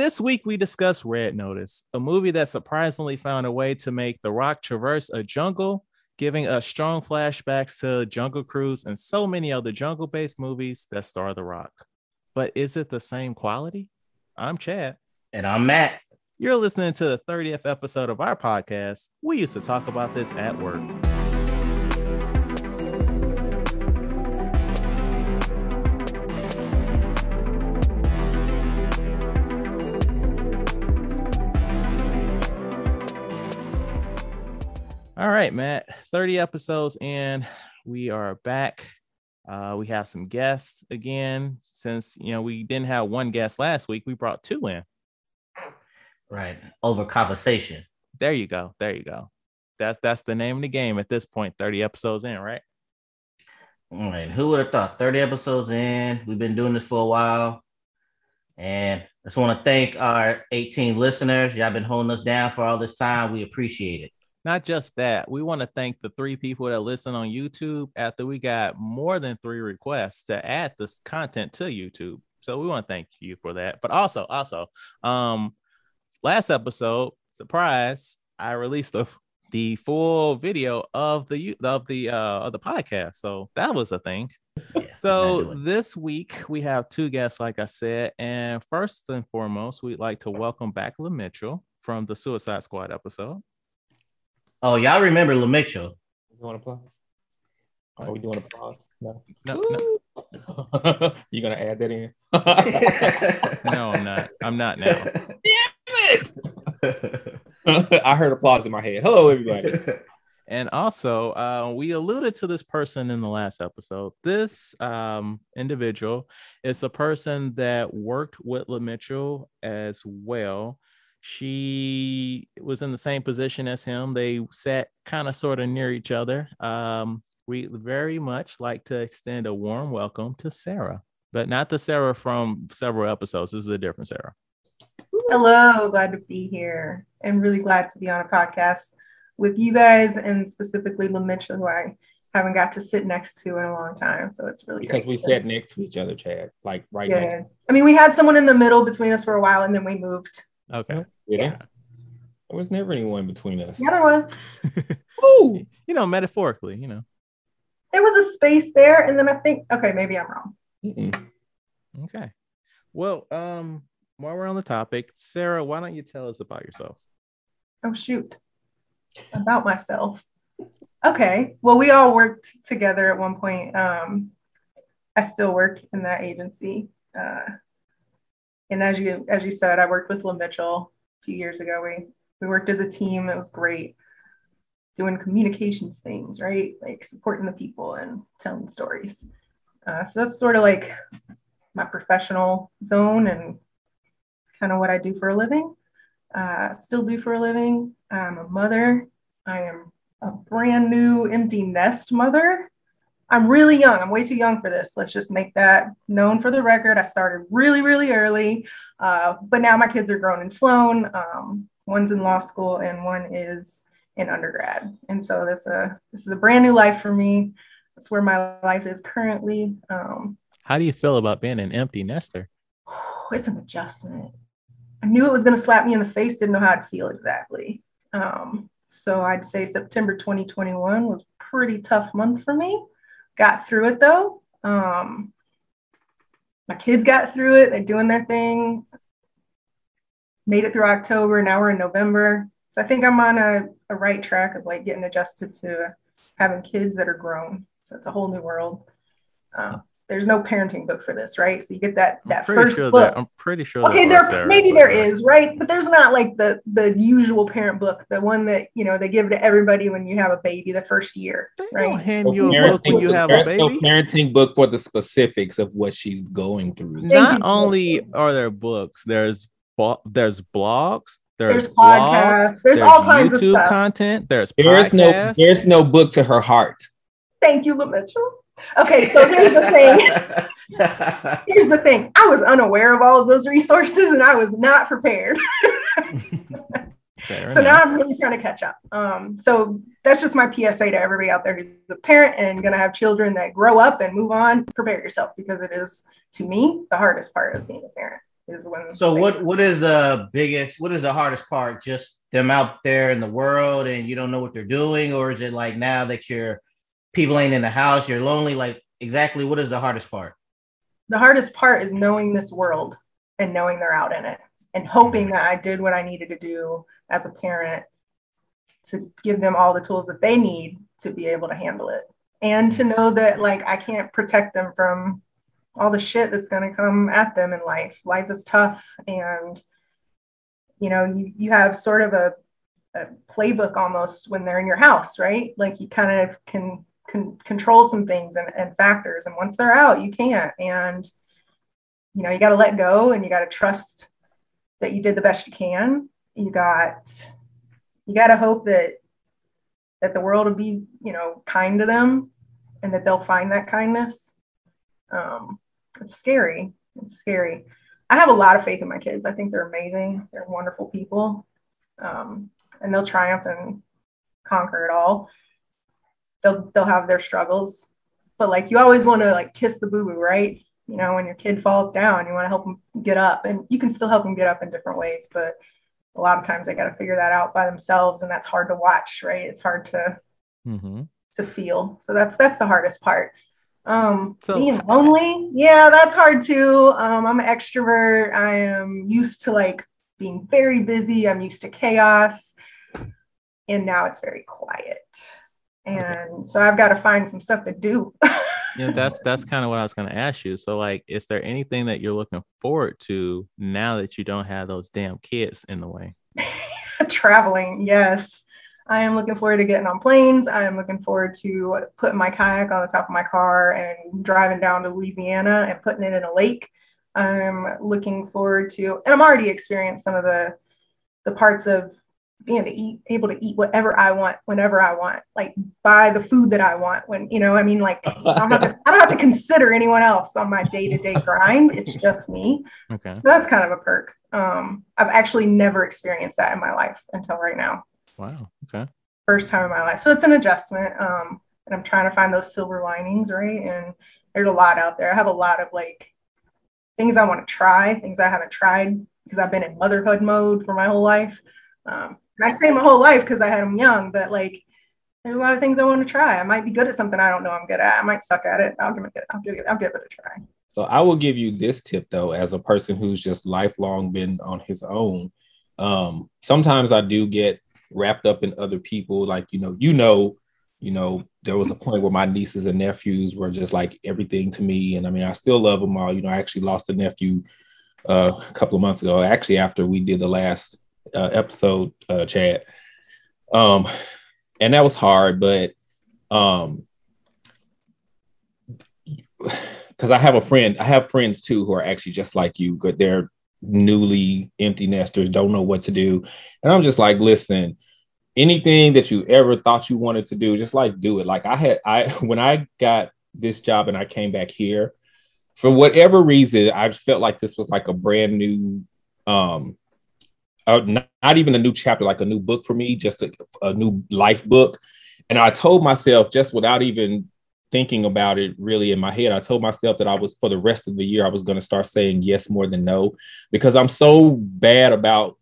This week we discuss Red Notice, a movie that surprisingly found a way to make The Rock traverse a jungle, giving us strong flashbacks to Jungle Cruise and so many other jungle based movies that star The Rock. But is it the same quality? I'm Chad. And I'm Matt. You're listening to the 30th episode of our podcast. We used to talk about this at work. Right, Matt. 30 episodes in. We are back. Uh, we have some guests again. Since you know we didn't have one guest last week, we brought two in. Right. Over conversation. There you go. There you go. That's that's the name of the game at this point. 30 episodes in, right? All right. Who would have thought? 30 episodes in. We've been doing this for a while. And I just want to thank our 18 listeners. Y'all been holding us down for all this time. We appreciate it not just that, we want to thank the three people that listen on YouTube after we got more than three requests to add this content to YouTube. So we want to thank you for that. But also, also, um, last episode, surprise, I released the the full video of the of the uh of the podcast. So that was a thing. Yeah, so this week we have two guests, like I said, and first and foremost, we'd like to welcome back La Mitchell from the Suicide Squad episode. Oh, y'all remember La Mitchell? You want applause? Are we doing applause? No. No. no. you gonna add that in? no, I'm not. I'm not now. Damn it! I heard applause in my head. Hello, everybody. And also, uh, we alluded to this person in the last episode. This um, individual is a person that worked with La Mitchell as well she was in the same position as him. They sat kind of sort of near each other. Um, we very much like to extend a warm welcome to Sarah, but not the Sarah from several episodes. This is a different Sarah. Hello, glad to be here and really glad to be on a podcast with you guys and specifically La Mitchell, who I haven't got to sit next to in a long time. So it's really because we to... sat next to each other, Chad, like right yeah. next. I mean, we had someone in the middle between us for a while and then we moved Okay. Yeah. There was never anyone between us. Yeah, there was. Ooh. You know, metaphorically, you know. There was a space there, and then I think, okay, maybe I'm wrong. Mm-mm. Okay. Well, um, while we're on the topic, Sarah, why don't you tell us about yourself? Oh shoot. About myself. Okay. Well, we all worked together at one point. Um, I still work in that agency. Uh, and as you as you said, I worked with La Mitchell a few years ago. We we worked as a team. It was great doing communications things, right? Like supporting the people and telling stories. Uh, so that's sort of like my professional zone and kind of what I do for a living. Uh, still do for a living. I'm a mother. I am a brand new empty nest mother. I'm really young. I'm way too young for this. Let's just make that known for the record. I started really, really early, uh, but now my kids are grown and flown. Um, one's in law school and one is in undergrad, and so this a this is a brand new life for me. That's where my life is currently. Um, How do you feel about being an empty nester? It's an adjustment. I knew it was going to slap me in the face. Didn't know how to feel exactly. Um, so I'd say September 2021 was pretty tough month for me got through it though. Um, my kids got through it. They're doing their thing. Made it through October. Now we're in November. So I think I'm on a, a right track of like getting adjusted to having kids that are grown. So it's a whole new world. Uh, there's no parenting book for this, right? So you get that that first sure book. That, I'm pretty sure. Okay, there, there maybe there is, right? But there's not like the the usual parent book, the one that you know they give to everybody when you have a baby the first year, they right? Don't hand you a book when you have a baby. No parenting book for the specifics of what she's going through. Not only are there books, there's there's blogs, there's, there's podcasts, there's, there's all kinds YouTube of stuff. content, there's there's podcasts. no there's no book to her heart. Thank you, Mitchell. Okay, so here's the thing. here's the thing. I was unaware of all of those resources and I was not prepared. so enough. now I'm really trying to catch up. Um, so that's just my PSA to everybody out there who's a parent and going to have children that grow up and move on. Prepare yourself because it is, to me, the hardest part of being a parent is when. So what what is the biggest what is the hardest part? Just them out there in the world and you don't know what they're doing, or is it like now that you're people ain't in the house, you're lonely? Like exactly what is the hardest part? the hardest part is knowing this world and knowing they're out in it and hoping mm-hmm. that I did what I needed to do as a parent to give them all the tools that they need to be able to handle it and to know that like I can't protect them from all the shit that's going to come at them in life. Life is tough and you know, you you have sort of a a playbook almost when they're in your house, right? Like you kind of can can control some things and, and factors. And once they're out, you can't. And you know, you got to let go and you got to trust that you did the best you can. You got you got to hope that that the world will be, you know, kind to them and that they'll find that kindness. Um, it's scary. It's scary. I have a lot of faith in my kids. I think they're amazing. They're wonderful people. Um, and they'll triumph and conquer it all. They'll they'll have their struggles, but like you always want to like kiss the boo boo, right? You know, when your kid falls down, you want to help them get up, and you can still help them get up in different ways. But a lot of times they got to figure that out by themselves, and that's hard to watch, right? It's hard to Mm-hmm. to feel. So that's that's the hardest part. Um, So- being lonely, yeah, that's hard too. Um, I'm an extrovert. I am used to like being very busy. I'm used to chaos, and now it's very quiet. And so I've got to find some stuff to do. Yeah, that's that's kind of what I was going to ask you. So, like, is there anything that you're looking forward to now that you don't have those damn kids in the way? traveling yes i am looking forward to getting on planes i am looking forward to putting my kayak on the top of my car and driving down to louisiana and putting it in a lake i'm looking forward to and i'm already experienced some of the the parts of being to eat able to eat whatever i want whenever i want like buy the food that i want when you know i mean like i don't have to, don't have to consider anyone else on my day-to-day grind it's just me Okay. so that's kind of a perk. Um, I've actually never experienced that in my life until right now. Wow. Okay. First time in my life. So it's an adjustment. Um, and I'm trying to find those silver linings, right? And there's a lot out there. I have a lot of like things I want to try, things I haven't tried because I've been in motherhood mode for my whole life. Um, I say my whole life because I had them young, but like there's a lot of things I want to try. I might be good at something I don't know I'm good at. I might suck at it. I'll give it. I'll give it. I'll give it a try. So I will give you this tip though, as a person who's just lifelong been on his own. Um, sometimes I do get wrapped up in other people, like you know, you know, you know, there was a point where my nieces and nephews were just like everything to me, and I mean, I still love them all. You know, I actually lost a nephew uh, a couple of months ago, actually after we did the last uh, episode, uh. Um, and that was hard, but um, because I have a friend, I have friends too who are actually just like you, but they're newly empty nesters, don't know what to do. And I'm just like, listen, anything that you ever thought you wanted to do, just like do it. Like I had, I when I got this job and I came back here, for whatever reason, I felt like this was like a brand new, um, uh, not, not even a new chapter, like a new book for me, just a, a new life book. And I told myself, just without even thinking about it really in my head, I told myself that I was for the rest of the year, I was going to start saying yes more than no because I'm so bad about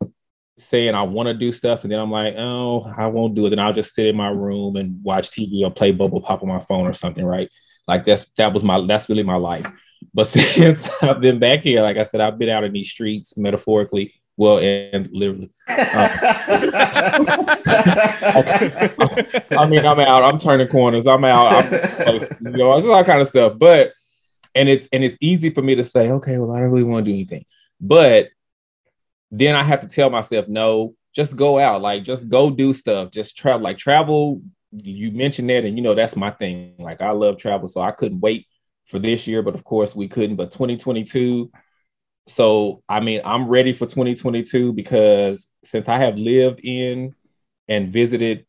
saying I want to do stuff. And then I'm like, oh, I won't do it. Then I'll just sit in my room and watch TV or play bubble pop on my phone or something, right? Like that's that was my that's really my life. But since I've been back here, like I said, I've been out in these streets metaphorically, well, and literally. Um, I mean, I'm out. I'm turning corners. I'm out. I'm, you know, all kind of stuff. But and it's and it's easy for me to say, okay, well, I don't really want to do anything. But then I have to tell myself, no, just go out. Like, just go do stuff. Just travel. Like travel. You mentioned that, and you know that's my thing. Like, I love travel, so I couldn't wait for this year. But of course, we couldn't. But 2022. So I mean, I'm ready for 2022 because since I have lived in and visited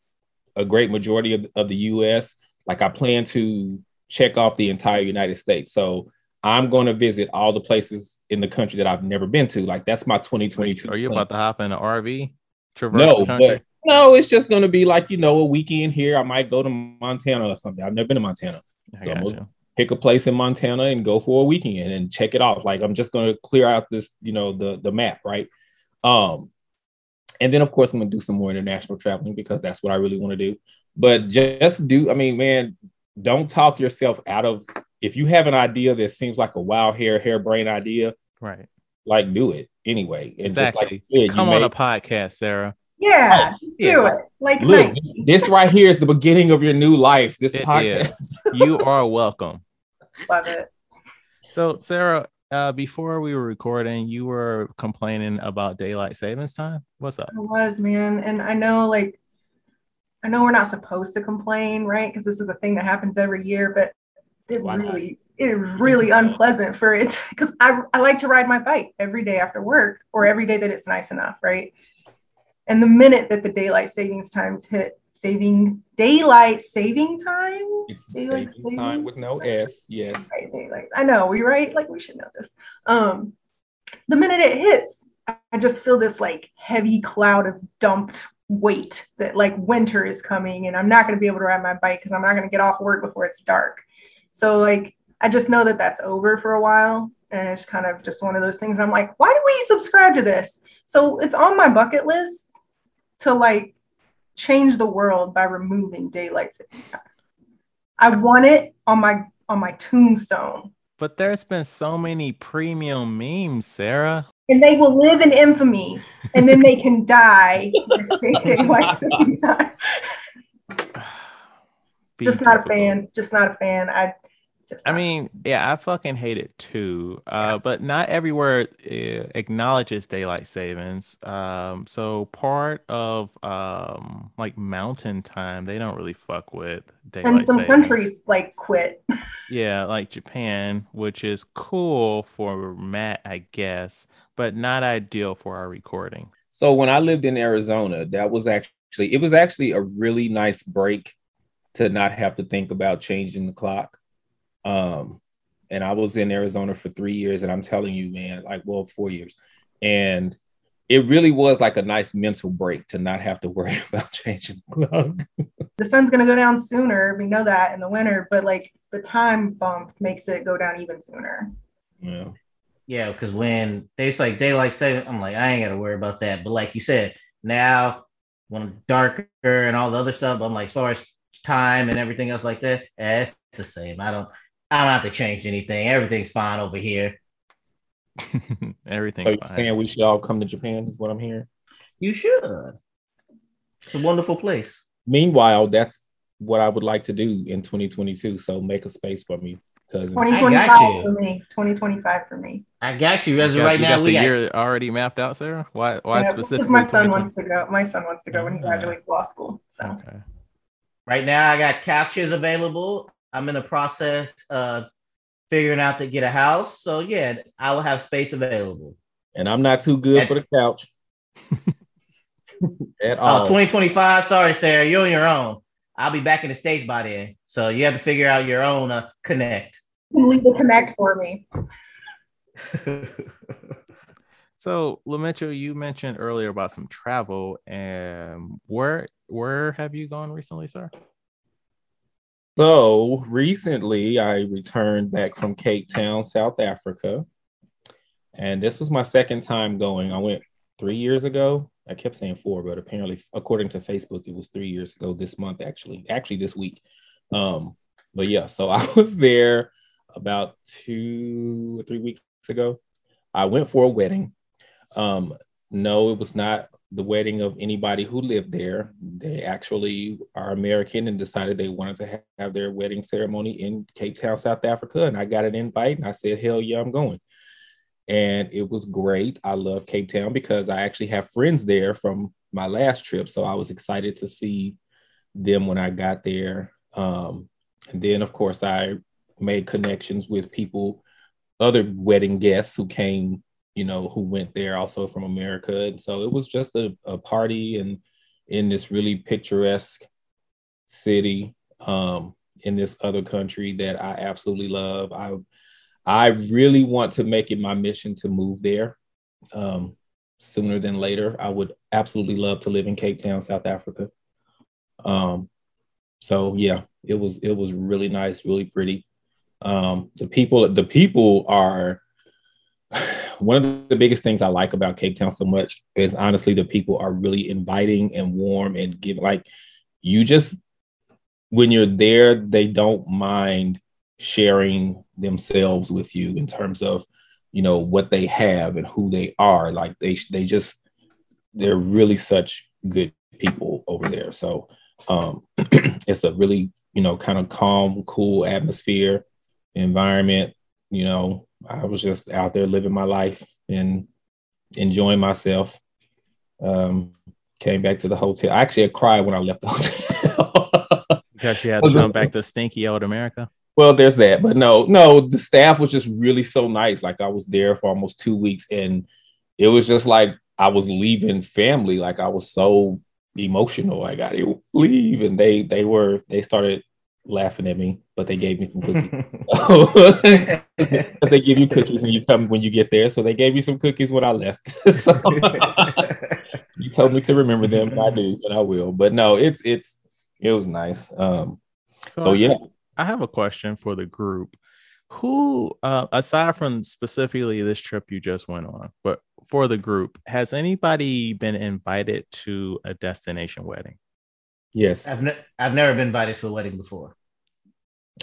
a great majority of, of the US, like I plan to check off the entire United States. So I'm going to visit all the places in the country that I've never been to. Like that's my 2022. Are you plan. about to hop in an RV? Traverse No, the country? but no, it's just going to be like, you know, a weekend here. I might go to Montana or something. I've never been to Montana. I so got most- you. Pick a place in Montana and go for a weekend and check it off. Like I'm just going to clear out this, you know, the the map, right? Um, and then of course I'm going to do some more international traveling because that's what I really want to do. But just do, I mean, man, don't talk yourself out of. If you have an idea that seems like a wild hair harebrained idea, right? Like do it anyway. And exactly. just like said, Come on a podcast, Sarah. Yeah, yeah. do it. Like, look, this, this, right here is the beginning of your new life. This it podcast. Is. You are welcome. Love it. So, Sarah, uh, before we were recording, you were complaining about daylight savings time. What's up? I was, man, and I know, like, I know we're not supposed to complain, right? Because this is a thing that happens every year, but it Why really, not? it was really unpleasant for it because I, I like to ride my bike every day after work or every day that it's nice enough, right? And the minute that the daylight savings times hit, saving daylight saving time, it's daylight saving, saving time with no S. Yes. Right, daylight. I know we right. Like we should know this. Um, the minute it hits, I just feel this like heavy cloud of dumped weight that like winter is coming and I'm not going to be able to ride my bike because I'm not going to get off work before it's dark. So like I just know that that's over for a while and it's kind of just one of those things. I'm like, why do we subscribe to this? So it's on my bucket list to like change the world by removing daylight savings time. I want it on my on my tombstone. But there's been so many premium memes, Sarah. And they will live in infamy, and then they can die. Just not a fan. Just not a fan. I just I mean, yeah, I fucking hate it too. Uh, but not everywhere uh, acknowledges daylight savings. Um, so part of um, like mountain time, they don't really fuck with daylight savings. And some savings. countries like quit. yeah, like Japan, which is cool for Matt, I guess, but not ideal for our recording. So when I lived in Arizona, that was actually it was actually a really nice break to not have to think about changing the clock um, and I was in Arizona for three years, and I'm telling you, man, like, well, four years. And it really was like a nice mental break to not have to worry about changing the The sun's gonna go down sooner. We know that in the winter, but like the time bump makes it go down even sooner. Yeah. Yeah, because when they like daylight saving, I'm like, I ain't gotta worry about that. But like you said, now when I'm darker and all the other stuff, I'm like, as far as time and everything else like that, eh, it's the same. I don't I don't have to change anything. Everything's fine over here. Everything's so fine. Saying we should all come to Japan is what I'm hearing. You should. It's a wonderful place. Meanwhile, that's what I would like to do in 2022. So make a space for me, cousin. 2025 for me. 2025 for me. I got you. As right you now, we the got... year already mapped out, Sarah. Why? Why yeah, specifically? My son wants to go. My son wants to go when he graduates law school. So. Okay. Right now, I got couches available I'm in the process of figuring out to get a house. So yeah, I will have space available. And I'm not too good and, for the couch. At oh, all. Oh, 2025. Sorry, Sarah. You're on your own. I'll be back in the States by then. So you have to figure out your own uh, connect. Leave the connect for me. so Lametro, you mentioned earlier about some travel and where where have you gone recently, sir? So recently, I returned back from Cape Town, South Africa. And this was my second time going. I went three years ago. I kept saying four, but apparently, according to Facebook, it was three years ago this month, actually, actually this week. Um, but yeah, so I was there about two or three weeks ago. I went for a wedding. Um, no, it was not the wedding of anybody who lived there. They actually are American and decided they wanted to have, have their wedding ceremony in Cape Town, South Africa. And I got an invite and I said, hell yeah, I'm going. And it was great. I love Cape Town because I actually have friends there from my last trip. So I was excited to see them when I got there. Um, and then, of course, I made connections with people, other wedding guests who came you know, who went there also from America. And so it was just a, a party and in this really picturesque city um, in this other country that I absolutely love. I I really want to make it my mission to move there um, sooner than later. I would absolutely love to live in Cape Town, South Africa. Um, so yeah, it was it was really nice, really pretty. Um, the people, the people are one of the biggest things I like about Cape Town so much is honestly the people are really inviting and warm and give like you just when you're there, they don't mind sharing themselves with you in terms of you know what they have and who they are. Like they they just they're really such good people over there. So um it's a really you know kind of calm, cool atmosphere, environment. You know, I was just out there living my life and enjoying myself. Um, came back to the hotel. I actually cried when I left the hotel. because you had to come back to stinky old America. Well, there's that, but no, no, the staff was just really so nice. Like I was there for almost two weeks, and it was just like I was leaving family. Like I was so emotional. I got to leave, and they they were they started laughing at me, but they gave me some cookies. they give you cookies when you come when you get there, so they gave me some cookies when I left. so you told me to remember them, I do, and I will. But no, it's it's it was nice. Um, so, so yeah, I have a question for the group. Who, uh, aside from specifically this trip you just went on, but for the group, has anybody been invited to a destination wedding? Yes. I've ne- I've never been invited to a wedding before.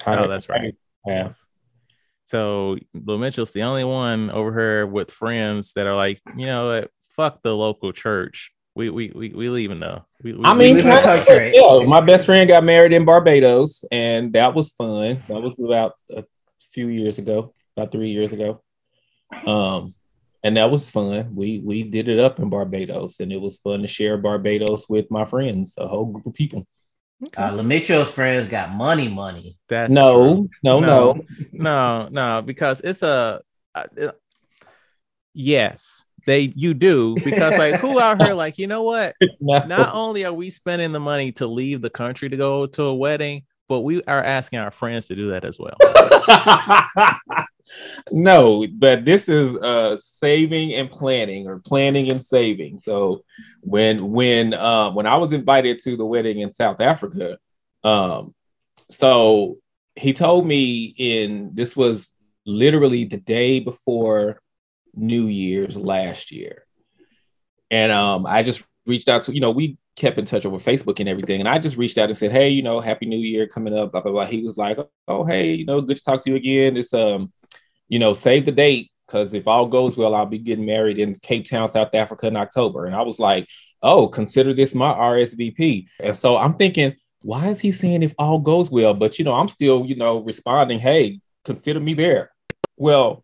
Oh, that's right. Yes. So Lil Mitchell's the only one over here with friends that are like, you know what, fuck the local church. We we we, we leaving though. We, we, I mean, yeah, my best friend got married in Barbados, and that was fun. That was about a few years ago, about three years ago. Um, and that was fun. We we did it up in Barbados, and it was fun to share Barbados with my friends, a whole group of people. Okay. Uh, Mitchell's friends got money, money. That's no, no, no, no, no, no, because it's a uh, it, yes, they you do because like who out here like you know what? no. Not only are we spending the money to leave the country to go to a wedding, but we are asking our friends to do that as well. no, but this is uh saving and planning or planning and saving. So when when uh, when I was invited to the wedding in South Africa, um, so he told me in this was literally the day before New Year's last year. And um, I just reached out to, you know, we kept in touch over Facebook and everything. And I just reached out and said, Hey, you know, happy new year coming up, blah, blah, blah. He was like, Oh, hey, you know, good to talk to you again. It's um, you know, save the date because if all goes well, I'll be getting married in Cape Town, South Africa in October. And I was like, Oh, consider this my RSVP. And so I'm thinking, why is he saying if all goes well? But you know, I'm still, you know, responding, hey, consider me there. Well,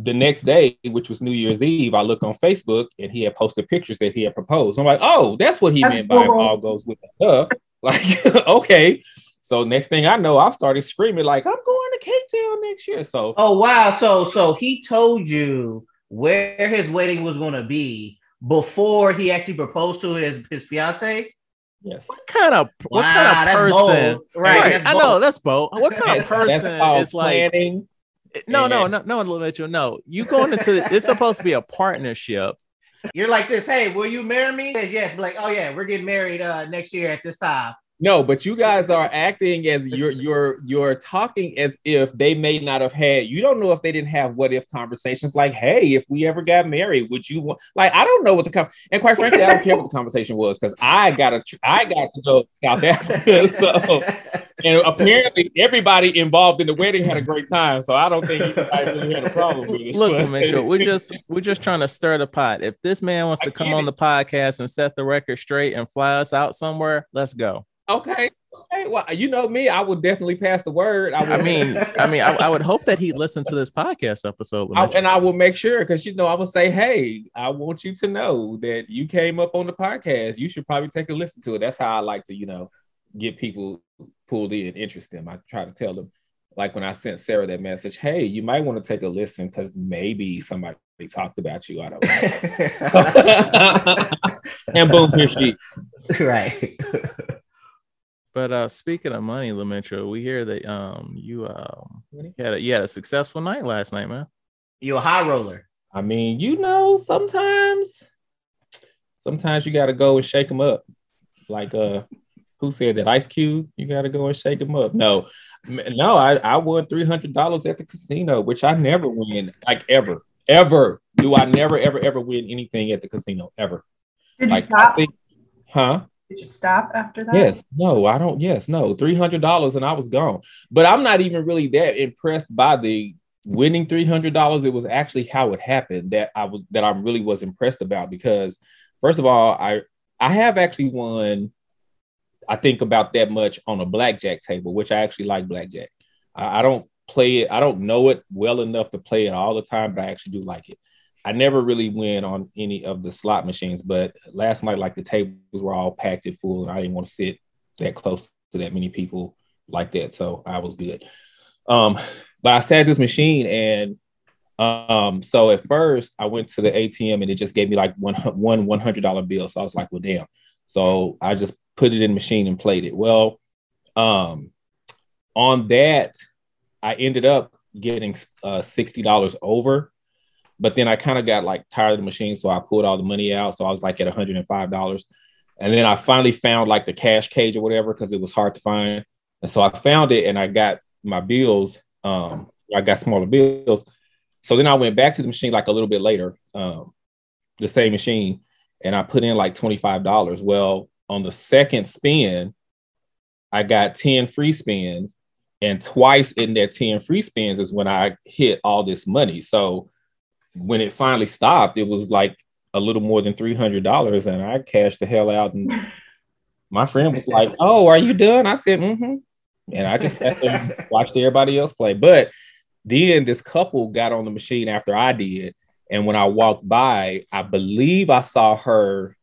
the next day, which was New Year's Eve, I look on Facebook and he had posted pictures that he had proposed. I'm like, oh, that's what he that's meant cool. by all goes with the Like, okay. So next thing I know, I started screaming like, I'm going to Cape Town next year. So oh wow, so so he told you where his wedding was going to be before he actually proposed to his his fiance. Yes. What kind of what wow, kind of person? Right, right. I know that's both. What kind of person is like planning no, no, no, no, no, Mitchell. No, you going into it's supposed to be a partnership. You're like this. Hey, will you marry me? Says Yes. Like, oh yeah, we're getting married uh next year at this time. No, but you guys are acting as you're you're you're talking as if they may not have had. You don't know if they didn't have what if conversations. Like, hey, if we ever got married, would you want? Like, I don't know what the com- and quite frankly, I don't care what the conversation was because I got a I got to go South Africa. So, and apparently, everybody involved in the wedding had a great time. So I don't think anybody really had a problem with it. Look, but, Mitchell, we're just we're just trying to stir the pot. If this man wants to come on the podcast and set the record straight and fly us out somewhere, let's go. Okay. Okay. Well, you know me, I would definitely pass the word. I, I mean, I mean, I, I, would hope that he'd listen to this podcast episode. I, and I will make sure because you know I will say, hey, I want you to know that you came up on the podcast. You should probably take a listen to it. That's how I like to, you know, get people pulled in, interest them. I try to tell them, like when I sent Sarah that message, hey, you might want to take a listen because maybe somebody talked about you. I don't know. and boom, here she. Right. But uh, speaking of money, Lametro, we hear that um you um had a, you had a successful night last night, man. You a high roller. I mean, you know, sometimes sometimes you got to go and shake them up. Like uh Who said that? Ice Cube? You got to go and shake them up. No, no, I, I won three hundred dollars at the casino, which I never win, like ever, ever. Do I never, ever, ever win anything at the casino ever? Did like, you stop? think, huh? Did you stop after that? Yes, no, I don't. Yes, no, three hundred dollars, and I was gone. But I'm not even really that impressed by the winning three hundred dollars. It was actually how it happened that I was that I really was impressed about because, first of all, I I have actually won. I think about that much on a blackjack table, which I actually like blackjack. I, I don't play it. I don't know it well enough to play it all the time, but I actually do like it. I never really win on any of the slot machines, but last night, like the tables were all packed and full, and I didn't want to sit that close to that many people like that. So I was good. Um, but I sat this machine and um, so at first I went to the ATM and it just gave me like one one hundred dollar bill. So I was like, well, damn. So I just put it in the machine and played it. Well, um, on that, I ended up getting uh, sixty dollars over, but then I kind of got like tired of the machine, so I pulled all the money out. So I was like at one hundred and five dollars, and then I finally found like the cash cage or whatever because it was hard to find, and so I found it and I got my bills. Um, I got smaller bills. So then I went back to the machine like a little bit later, um, the same machine, and I put in like $25. Well, on the second spin, I got 10 free spins, and twice in that 10 free spins is when I hit all this money. So when it finally stopped, it was like a little more than $300, and I cashed the hell out. And my friend was like, Oh, are you done? I said, Mm hmm. And I just watched everybody else play. But then this couple got on the machine after I did. And when I walked by, I believe I saw her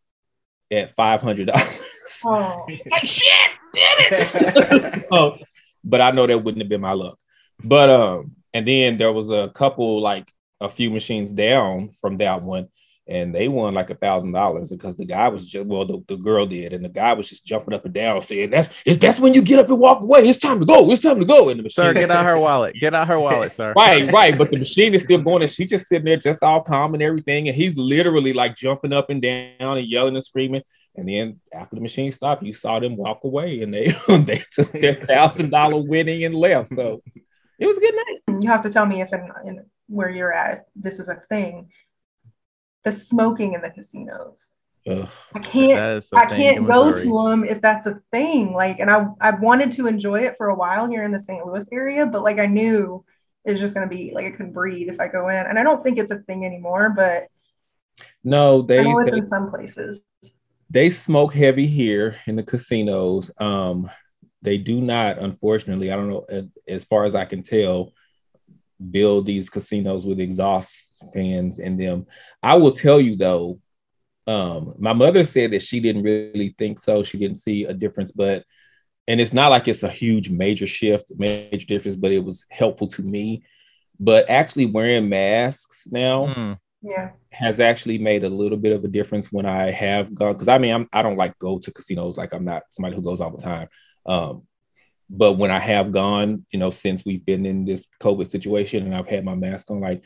at five hundred dollars. Oh. like shit, damn it. so, but I know that wouldn't have been my luck. But um, and then there was a couple like a few machines down from that one, and they won like a thousand dollars because the guy was just well, the, the girl did, and the guy was just jumping up and down saying, "That's it's that's when you get up and walk away. It's time to go. It's time to go." And the machine, Sir, get out her wallet. Get out her wallet, sir. right, right. But the machine is still going, and she's just sitting there, just all calm and everything, and he's literally like jumping up and down and yelling and screaming. And then after the machine stopped, you saw them walk away, and they they took their thousand dollar winning and left. So it was a good night. You have to tell me if in, in where you're at, this is a thing. The smoking in the casinos. Ugh. I can't. That is a I thing can't go to them if that's a thing. Like, and I I wanted to enjoy it for a while here in the St. Louis area, but like I knew it was just gonna be like I couldn't breathe if I go in. And I don't think it's a thing anymore, but No, they, they in some places. they smoke heavy here in the casinos. Um, they do not, unfortunately, I don't know, as far as I can tell, build these casinos with exhaust fans in them. I will tell you though, um, my mother said that she didn't really think so. She didn't see a difference, but and it's not like it's a huge major shift, major difference, but it was helpful to me. But actually wearing masks now Mm. Yeah. has actually made a little bit of a difference when I have gone because I mean I'm I don't like go to casinos like I'm not somebody who goes all the time. Um, but when I have gone, you know, since we've been in this COVID situation and I've had my mask on, like,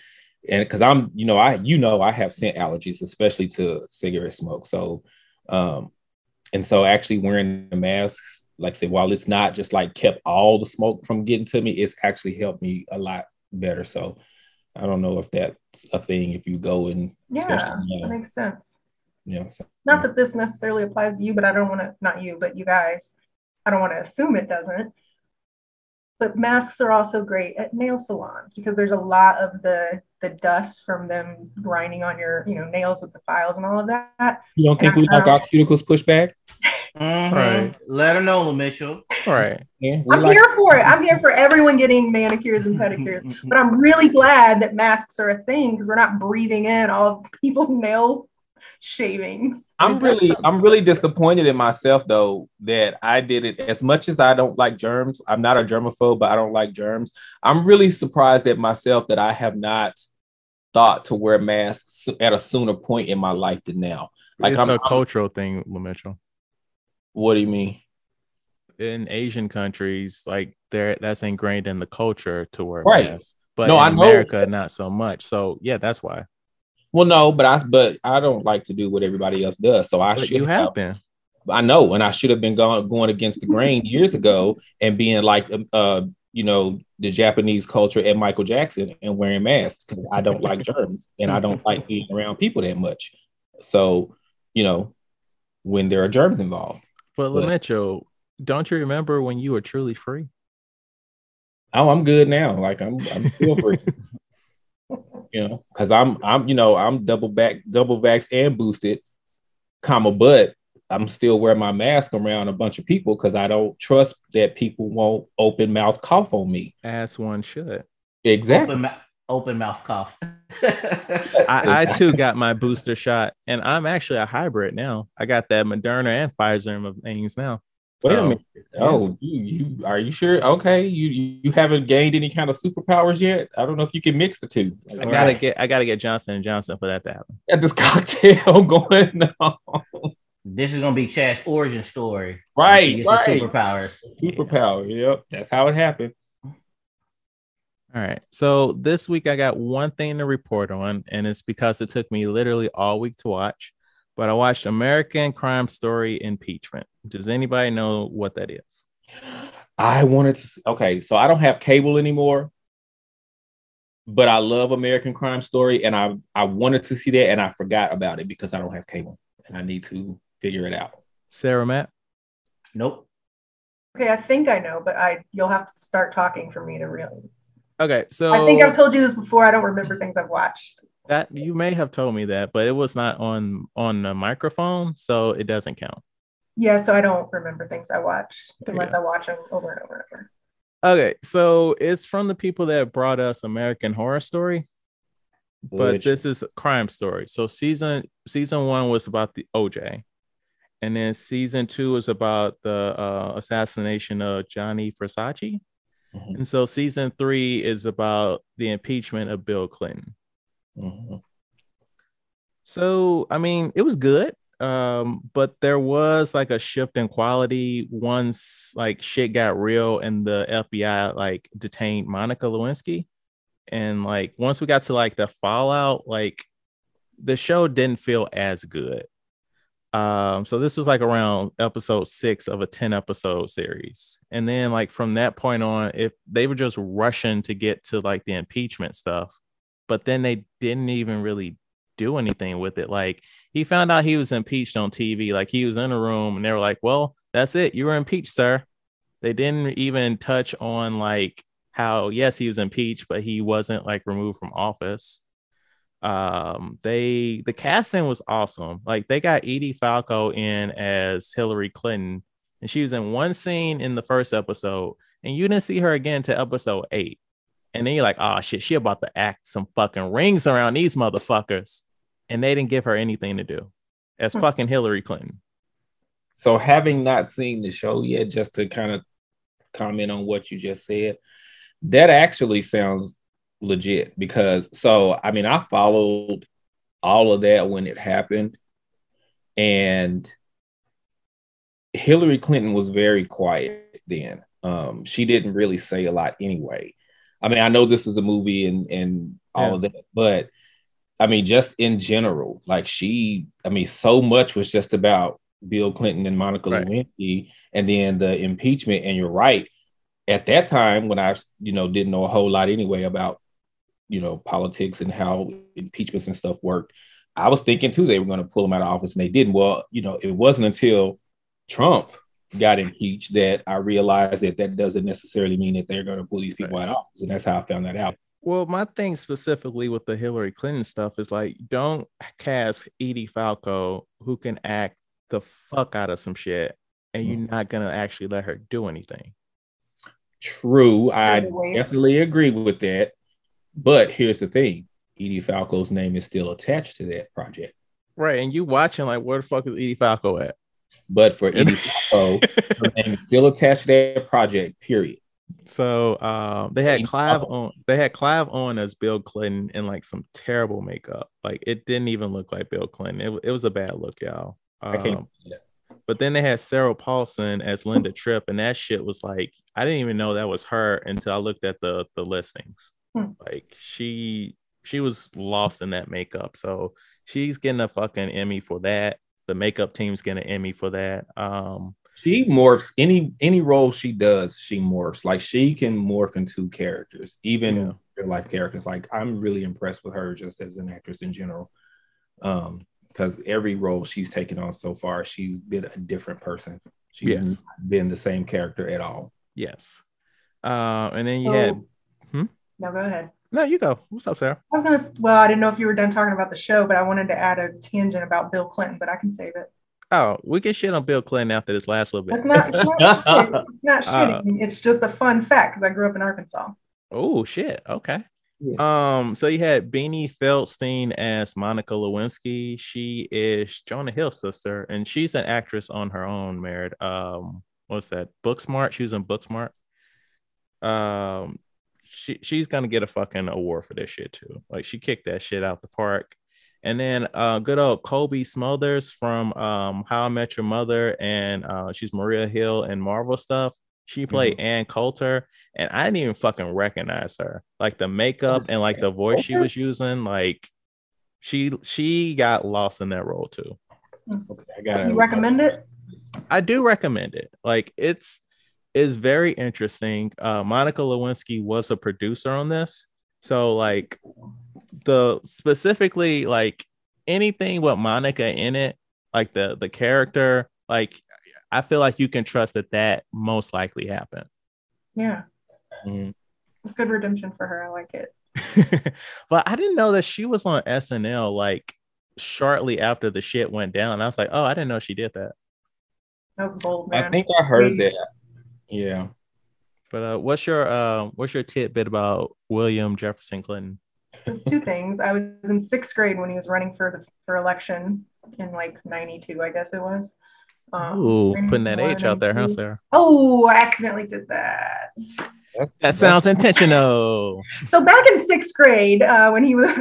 and because I'm, you know, I you know I have scent allergies, especially to cigarette smoke. So, um, and so actually wearing the masks, like I said, while it's not just like kept all the smoke from getting to me, it's actually helped me a lot better. So I don't know if that's a thing if you go and Yeah. especially you That makes sense. know, so, Not that this necessarily applies to you, but I don't want to, not you, but you guys, I don't want to assume it doesn't. But masks are also great at nail salons because there's a lot of the the dust from them grinding on your, you know, nails with the files and all of that. you don't think we like our cuticles pushed back? Mhm. Right. Let her know, Mitchell. Right. Yeah, I'm like here for it. I'm here for everyone getting manicures and pedicures. But I'm really glad that masks are a thing because we're not breathing in all of people's nail shavings. I'm really. I'm really disappointed in myself though that I did it. As much as I don't like germs, I'm not a germaphobe, but I don't like germs. I'm really surprised at myself that I have not thought to wear masks at a sooner point in my life than now. Like it's I'm, a I'm- cultural thing, Mitchell. what do you mean? In Asian countries, like there, that's ingrained in the culture to wear Right. masks. But No, in I know. America, not so much. So yeah, that's why. Well, no, but I but I don't like to do what everybody else does. So I But should you have been. I know, and I should have been going going against the grain years ago and being like, uh, you know, the Japanese culture and Michael Jackson and wearing masks because I don't like germs and I don't like being around people that much. So, you know, when there are germs involved. But Lemetro, don't you remember when you were truly free? Oh, I'm good now. Like I'm, I'm still free. you know, because I'm, I'm, you know, I'm double back, double vax and boosted, comma, but I'm still wearing my mask around a bunch of people because I don't trust that people won't open mouth cough on me. As one should. Exactly. Open, ma- open mouth cough. I, I too got my booster shot, and I'm actually a hybrid now. I got that Moderna and Pfizer in my veins now. Wait a So, minute. Oh, you, you are you sure? Okay, you you haven't gained any kind of superpowers yet. I don't know if you can mix the two. I gotta right. get I gotta get Johnson and Johnson for that to happen. Got this cocktail going on. this is gonna be Chad's origin story. Right, He right. superpowers. Superpower. Yep, that's how it happened. All right. So this week I got one thing to report on, and it's because it took me literally all week to watch. But I watched American Crime Story Impeachment. Does anybody know what that is? I wanted to. Okay, so I don't have cable anymore, but I love American Crime Story, and I I wanted to see that, and I forgot about it because I don't have cable, and I need to figure it out. Sarah Matt? Nope. Okay, I think I know, but I you'll have to start talking for me to really. Okay, so I think I've told you this before. I don't remember things I've watched. that you may have told me that, but it was not on on the microphone, so it doesn't count. Yeah, so I don't remember things I watch There unless go. I watch them over and over and over. Okay, so it's from the people that brought us American Horror Story, but Which- this is a crime story. So season season one was about the OJ, and then season two is about the uh, assassination of Gianni Versace, Mhm, and so season three is about the impeachment of Bill Clinton. mhm. So I mean, it was good. Um, but there was like a shift in quality once like shit got real and the FBI like detained Monica Lewinsky. And like once we got to like the fallout, like the show didn't feel as good. Um, so this was like around episode six of a 10 episode series. And then like from that point on, if they were just rushing to get to like the impeachment stuff, but then they didn't even really do anything with it. Like he found out he was impeached on TV. Like he was in a room and they were like, well, that's it. You were impeached, sir. They didn't even touch on like how, yes, he was impeached, but he wasn't like removed from office. Um, they the casting was awesome. Like they got Edie Falco in as Hillary Clinton, and she was in one scene in the first episode, and you didn't see her again to episode eight. And then you're like, oh shit, she about to act some fucking rings around these motherfuckers. And they didn't give her anything to do as Hmm. fucking Hillary Clinton. So, having not seen the show yet, just to kind of comment on what you just said, that actually sounds legit because, so, I mean, I followed all of that when it happened, and Hillary Clinton was very quiet then. Um, she didn't really say a lot anyway. I mean, I know this is a movie and and all Yeah. of that, but I mean, just in general, like she, I mean, so much was just about Bill Clinton and Monica Right. Lewinsky, and then the impeachment. And you're right. At that time, when I, you know, didn't know a whole lot anyway about, you know, politics and how impeachments and stuff worked, I was thinking too they were going to pull him out of office, and they didn't. Well, you know, it wasn't until Trump got impeached that I realized that that doesn't necessarily mean that they're going to pull these people out of office, and that's how I found that out. Well, my thing specifically with the Hillary Clinton stuff is like, don't cast Edie Falco, who can act the fuck out of some shit, and you're mm. not gonna actually let her do anything. True, I definitely agree with that. But here's the thing: Edie Falco's name is still attached to that project. Right. And you watching like where the fuck is Edie Falco at? But for Edie Falco, her name is still attached to that project. Period. So um, they had Edie Clive Owen. They had Clive Owen as Bill Clinton in like some terrible makeup. Like it didn't even look like Bill Clinton. It, it was a bad look, y'all. I can't. Um, but then they had Sarah Paulson as Linda Tripp, and that shit was like I didn't even know that was her until I looked at the the listings. Hmm. Like she she was lost in that makeup, so she's getting a fucking Emmy for that. the makeup team's getting an Emmy for that. Um, she morphs any any role she does. She morphs like she can morph into characters, even Yeah. real life characters. Like I'm really impressed with her just as an actress in general. Um, because every role she's taken on so far, she's been a different person. She's Yes. been the same character at all. yes. Uh, and then you had So- No, go ahead. no, you go. What's up, Sarah? I was gonna. Well, I didn't know if you were done talking about the show, but I wanted to add a tangent about Bill Clinton, but I can save it. Oh, we can shit on Bill Clinton after this last little bit. It's not. It's not, shit. It's not Uh. It's just a fun fact because I grew up in Arkansas. Oh shit. Okay. Yeah. Um, so you had Beanie Feldstein as Monica Lewinsky. She is Jonah Hill's sister, and she's an actress on her own merit. Um, what's that? Booksmart. She was in Booksmart. Um, she she's gonna get a fucking award for this shit too. Like she kicked that shit out the park. And then uh good old Cobie Smulders from um How I Met Your Mother, and uh she's Maria Hill and Marvel stuff. She played Ann Coulter, and I didn't even fucking recognize her. Like the makeup and like the voice she was using, like she she got lost in that role too. Okay, I got You recommend it? I do recommend it. Like it's it's very interesting. Uh Monica Lewinsky was a producer on this. So like the specifically like anything with Monica in it, like the the character, like I feel like you can trust that that most likely happened. Yeah, Mhm. it's good redemption for her. I like it. but I didn't know that she was on SNL like shortly after the shit went down. I was like, oh, I didn't know she did that. That was bold, man. I think I heard We- that. Yeah. But uh, what's your uh, what's your tidbit about William Jefferson Clinton? So it's two things. I was in sixth grade when he was running for the for election in like '92, I guess it was. Um, Ooh, putting that 91, age out there, huh, 92. Sarah? Oh, I accidentally did that. That sounds intentional. So back in sixth grade, uh, when he was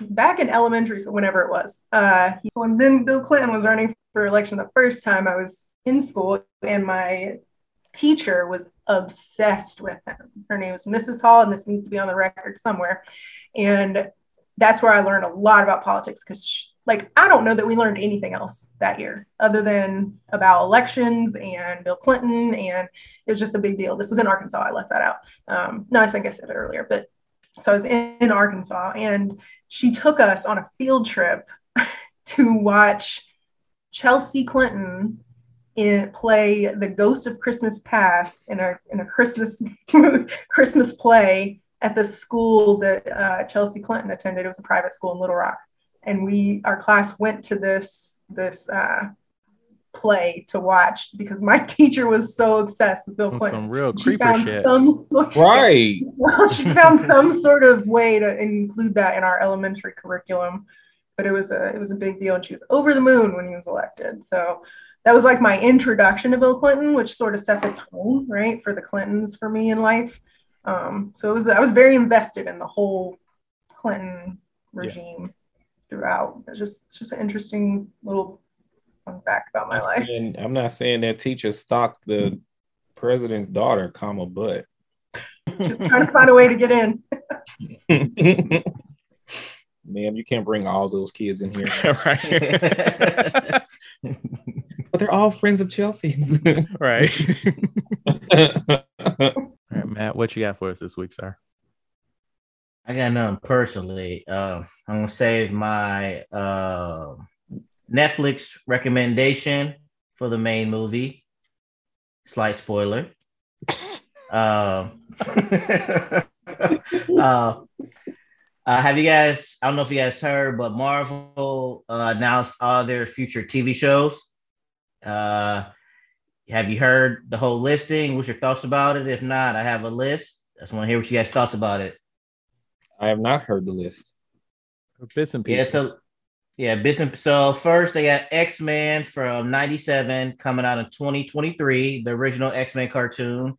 back in elementary so whenever it was, uh, he, when then Bill Clinton was running for election the first time, I was in school, and my teacher was obsessed with him. Her name was Mrs. Hall, and this needs to be on the record somewhere. And that's where I learned a lot about politics because, like, I don't know that we learned anything else that year other than about elections and Bill Clinton, and it was just a big deal. This was in Arkansas. I left that out. Um, no, I think I said it earlier, but so I was in, in Arkansas, and she took us on a field trip to watch Chelsea Clinton in, play the Ghost of Christmas Past in a in a Christmas Christmas play at the school that uh, Chelsea Clinton attended. It was a private school in Little Rock, and we our class went to this this uh, play to watch because my teacher was so obsessed with Bill Clinton. Some real She creeper shit. some sort Right. well, she found some sort of way to include that in our elementary curriculum, but it was a it was a big deal, and she was over the moon when he was elected. So that was like my introduction to Bill Clinton, which sort of set the tone, right, for the Clintons for me in life. Um, so it was I was very invested in the whole Clinton regime throughout. It's just it's just an interesting little fun fact about my life. And I'm not saying that teacher stalked the president's daughter, comma, but Just trying to find a way to get in. ma'am, you can't bring all those kids in here. right. But they're all friends of Chelsea's. right. All right, Matt, what you got for us this week, sir? I got none personally. Uh, I'm gonna save my uh, Netflix recommendation for the main movie. Slight spoiler. uh, uh, uh, have you guys? I don't know if you guys heard, but Marvel uh, announced all their future TV shows. Uh, have you heard the whole listing? What's your thoughts about it? If not, I have a list. I just want to hear what you guys thoughts about it. I have not heard the list. Bits and Yeah, pieces. so yeah, bits and so first they got X Men from '97 coming out in 2023, the original X Men cartoon.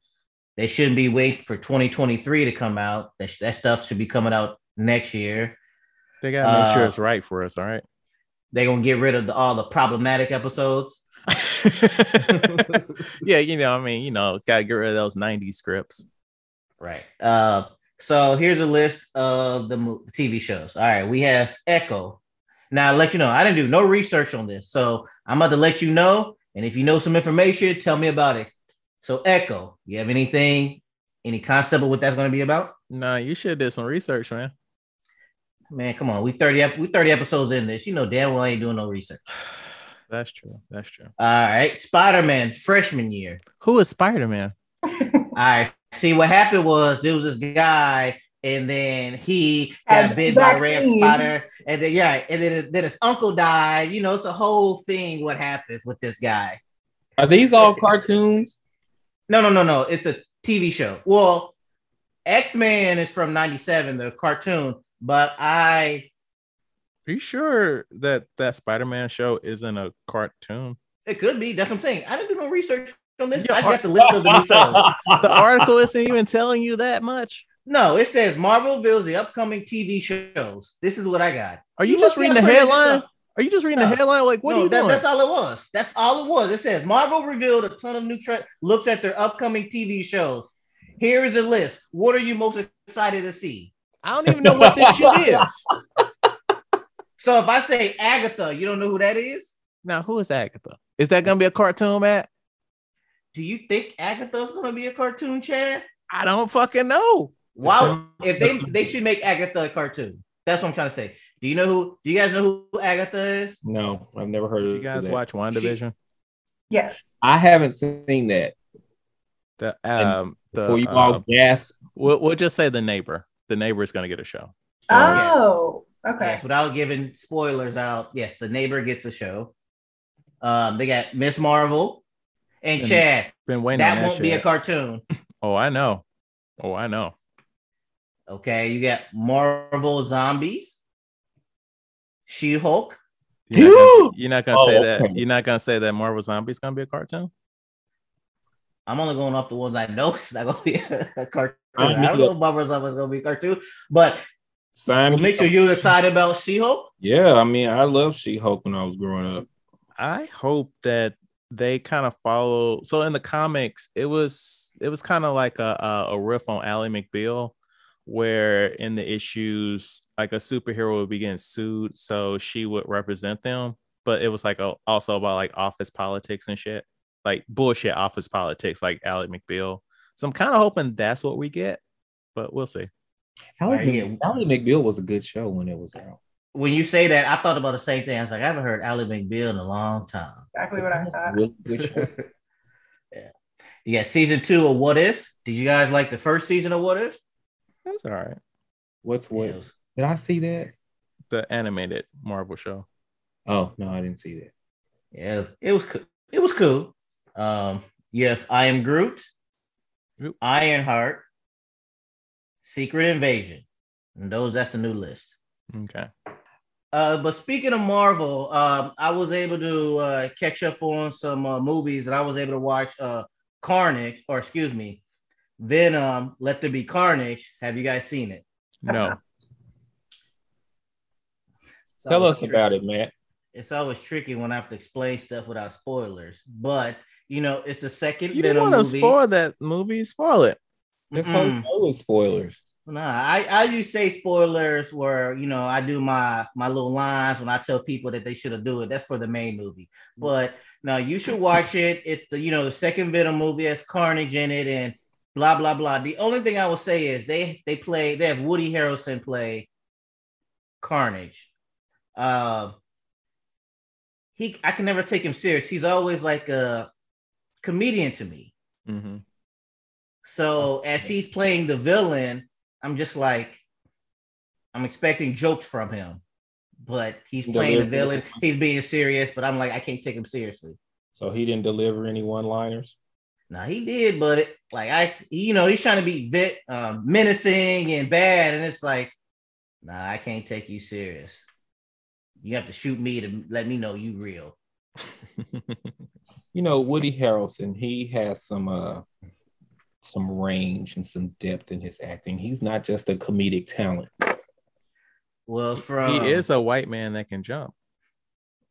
They shouldn't be waiting for 2023 to come out. That, that stuff should be coming out next year. they gotta make sure uh, it's right for us, all right? They're gonna get rid of the, all the problematic episodes. Yeah, you know, I mean, you know, gotta get rid of those 90s scripts. Right. Uh, so here's a list of the TV shows. All right, we have Echo. Now, I'll let you know, I didn't do no research on this, so I'm about to let you know. And if you know some information, tell me about it. So, Echo, you have anything, any concept of what that's going to be about? No, you should have did some research, man. Man, come on, we 30 we 30 episodes in this. You know damn well I ain't doing no research. That's true. That's true. All right, Spider-Man freshman year. Who is Spider Man? All right, see what happened was there was this guy, and then he got Had bit by a red spider, and then yeah, and then then his uncle died. You know, it's a whole thing. What happens with this guy? Are these all cartoons? No, no, no, no. It's a TV show. Well, X Men is from '97, the cartoon, but I Are you sure that that Spider Man show isn't a cartoon? it could be. That's what I'm saying. I didn't do no research on this. Yeah, I just got the list of the new shows. The article isn't even telling you that much. No, it says Marvel reveals the upcoming TV shows. This is what I got. Are you, You just reading the headline? Are you just reading No. the headline? Like, what no, are you that- doing? that's all it was. That's all it was. It says Marvel revealed a ton of new tra- looks at their upcoming TV shows. Here is a list. What are you most excited to see? I don't even know what this shit is. So if I say Agatha, you don't know who that is? Now, who is Agatha? Is that gonna be a cartoon, Matt? Do you think Agatha's gonna be a cartoon, Chad? I don't fucking know. Wow, if they they should make Agatha a cartoon. That's what I'm trying to say. Do you know who? Do you guys know who Agatha is? No, I've never heard Did of you guys that. watch WandaVision? Yes. I haven't seen that. The um the Before you uh, all gasp, we'll, we'll just say the neighbor. The neighbor is gonna get a show. Oh, okay. Yes, without giving spoilers out. Yes, the neighbor gets a show. Um, they got Miss Marvel and And Chad. Been waiting That that won't be a cartoon. oh, I know. Oh, I know. Okay, you got Marvel Zombies, She Hulk. You're not gonna, you're not gonna Oh, say that. okay. You're not gonna say that Marvel Zombies gonna be a cartoon. I'm only going off the ones I know it's not gonna be a, a cartoon. I'm I don't know if Marvel Zombies gonna be a cartoon, but sign well, me make up. you're excited about She Hulk. Yeah, I mean, I love She-Hulk when I was growing up. I hope that they kind of follow. So in the comics, it was it was kind of like a, a a riff on Ally McBeal, where in the issues like a superhero would be getting sued, so she would represent them. But it was like a, also about like office politics and shit, like bullshit office politics, like Ally McBeal. So I'm kind of hoping that's what we get, but we'll see. Ally, Right, yeah. Ally McBeal was a good show when it was out. When you say that, I thought about the same thing. I was like, I haven't heard Ally McBeal in a long time. Exactly what I thought. Really good show. yeah. You got season two of What If. Did you guys like the first season of What If? That's all right. What's what? Yeah, was- Did I see that? The animated Marvel show. Oh no, I didn't see that. Yeah, it was, it was cool. It was cool. Um, yes, I am Groot, Yep. Ironheart, Secret Invasion, and those that's the new list. Okay. Uh, but speaking of Marvel, um, I was able to uh, catch up on some uh, movies, and I was able to watch uh, Carnage, or excuse me, Venom. Let there be Carnage. Have you guys seen it? No. Tell us tri- about it, Matt. It's always tricky when I have to explain stuff without spoilers, but you know, it's the second You didn't Venom want to movie. spoil that movie. Spoil it. This whole show is spoilers. Nah, I, I usually say spoilers where you know I do my my little lines when I tell people that they should have do it. That's for the main movie. But no, you should watch it. It's the you know the second Venom movie has Carnage in it and blah blah blah. The only thing I will say is they they play they have Woody Harrelson play Carnage. Uh, he I can never take him serious. He's always like a comedian to me. Mm-hmm. So as he's playing the villain, I'm just like, I'm expecting jokes from him, but he's playing the villain. He's being serious, but I'm like, I can't take him seriously. So he didn't deliver any one-liners. Now he did, but it, like I, you know, he's trying to be vit, um, menacing and bad, and it's like, nah, I can't take you serious. You have to shoot me to let me know you real. You know, Woody Harrelson, he has some uh some range and some depth in his acting. He's not just a comedic talent. Well, from he is a white man that can jump.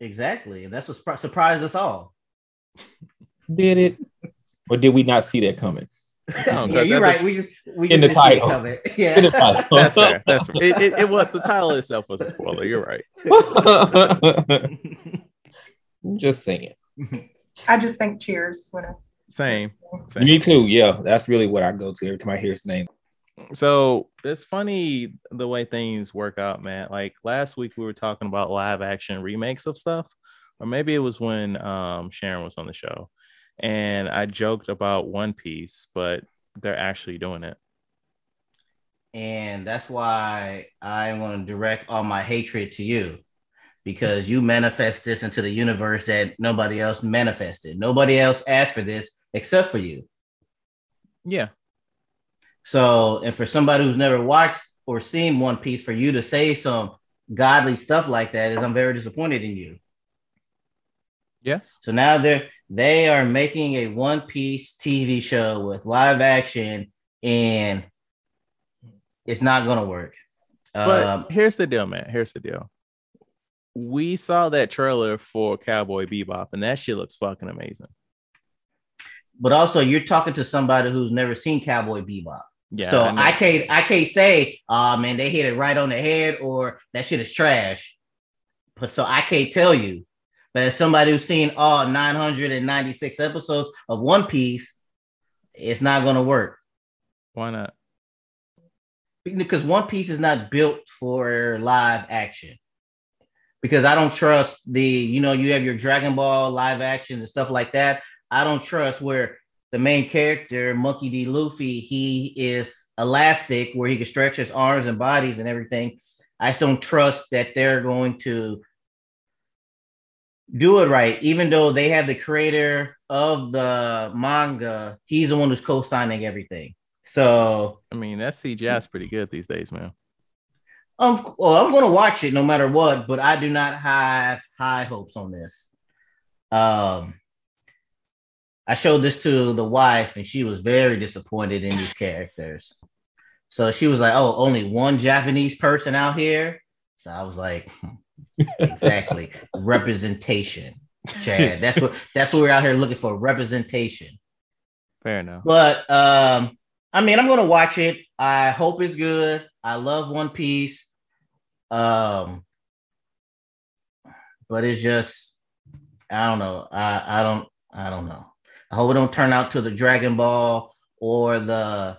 exactly, and that's what surpri- surprised us all. Did it? Or did we not see that coming? No, oh, yeah, 'cause you're right. the- we just we In just the didn't see it title. coming. In the Yeah. title. That's fair. That's fair. It, it, it was the title itself was a spoiler. You're right. Just saying. I just think Cheers when I Same. Same. Me too. Yeah, that's really what I go to every time I hear his name. So it's funny the way things work out, man. Like last week we were talking about live action remakes of stuff, or maybe it was when um Sharon was on the show, and I joked about One Piece, but they're actually doing it. and that's why I want to direct all my hatred to you because you manifest this into the universe that nobody else manifested. Nobody else asked for this except for you. Yeah, So, and for somebody who's never watched or seen One Piece, for you to say some godly stuff like that is, I'm very disappointed in you. yes, So now they're they are making a One Piece TV show with live action, and it's not gonna work. but Um, here's the deal, man. Here's the deal. We saw that trailer for Cowboy Bebop, and that shit looks fucking amazing. But also, you're talking to somebody who's never seen Cowboy Bebop. Yeah. so know. I, can't I can't say, oh man, they hit it right on the head or that shit is trash. But so I can't tell you. But as somebody who's seen all 996 episodes of One Piece, it's not gonna work. Why not? Because One Piece is not built for live action. Because I don't trust the, you know, you have your Dragon Ball live actions and stuff like that. I don't trust where the main character, Monkey D. Luffy, he is elastic, where he can stretch his arms and bodies and everything. I just don't trust that they're going to do it right, even though they have the creator of the manga. He's the one who's co-signing everything. So I mean, that CGI is pretty good these days, man. um, well, I'm going to watch it no matter what, but I do not have high hopes on this. Um, I showed this to the wife, and she was very disappointed in these characters. So she was like, "Oh, only one Japanese person out here." So I was like, "Exactly, representation, Chad. That's what that's what we're out here looking for, representation." Fair enough. But um, I mean, I'm gonna watch it. I hope it's good. I love One Piece. Um, but it's just, I don't know. I I don't I don't know. I hope it don't turn out to the Dragon Ball or the.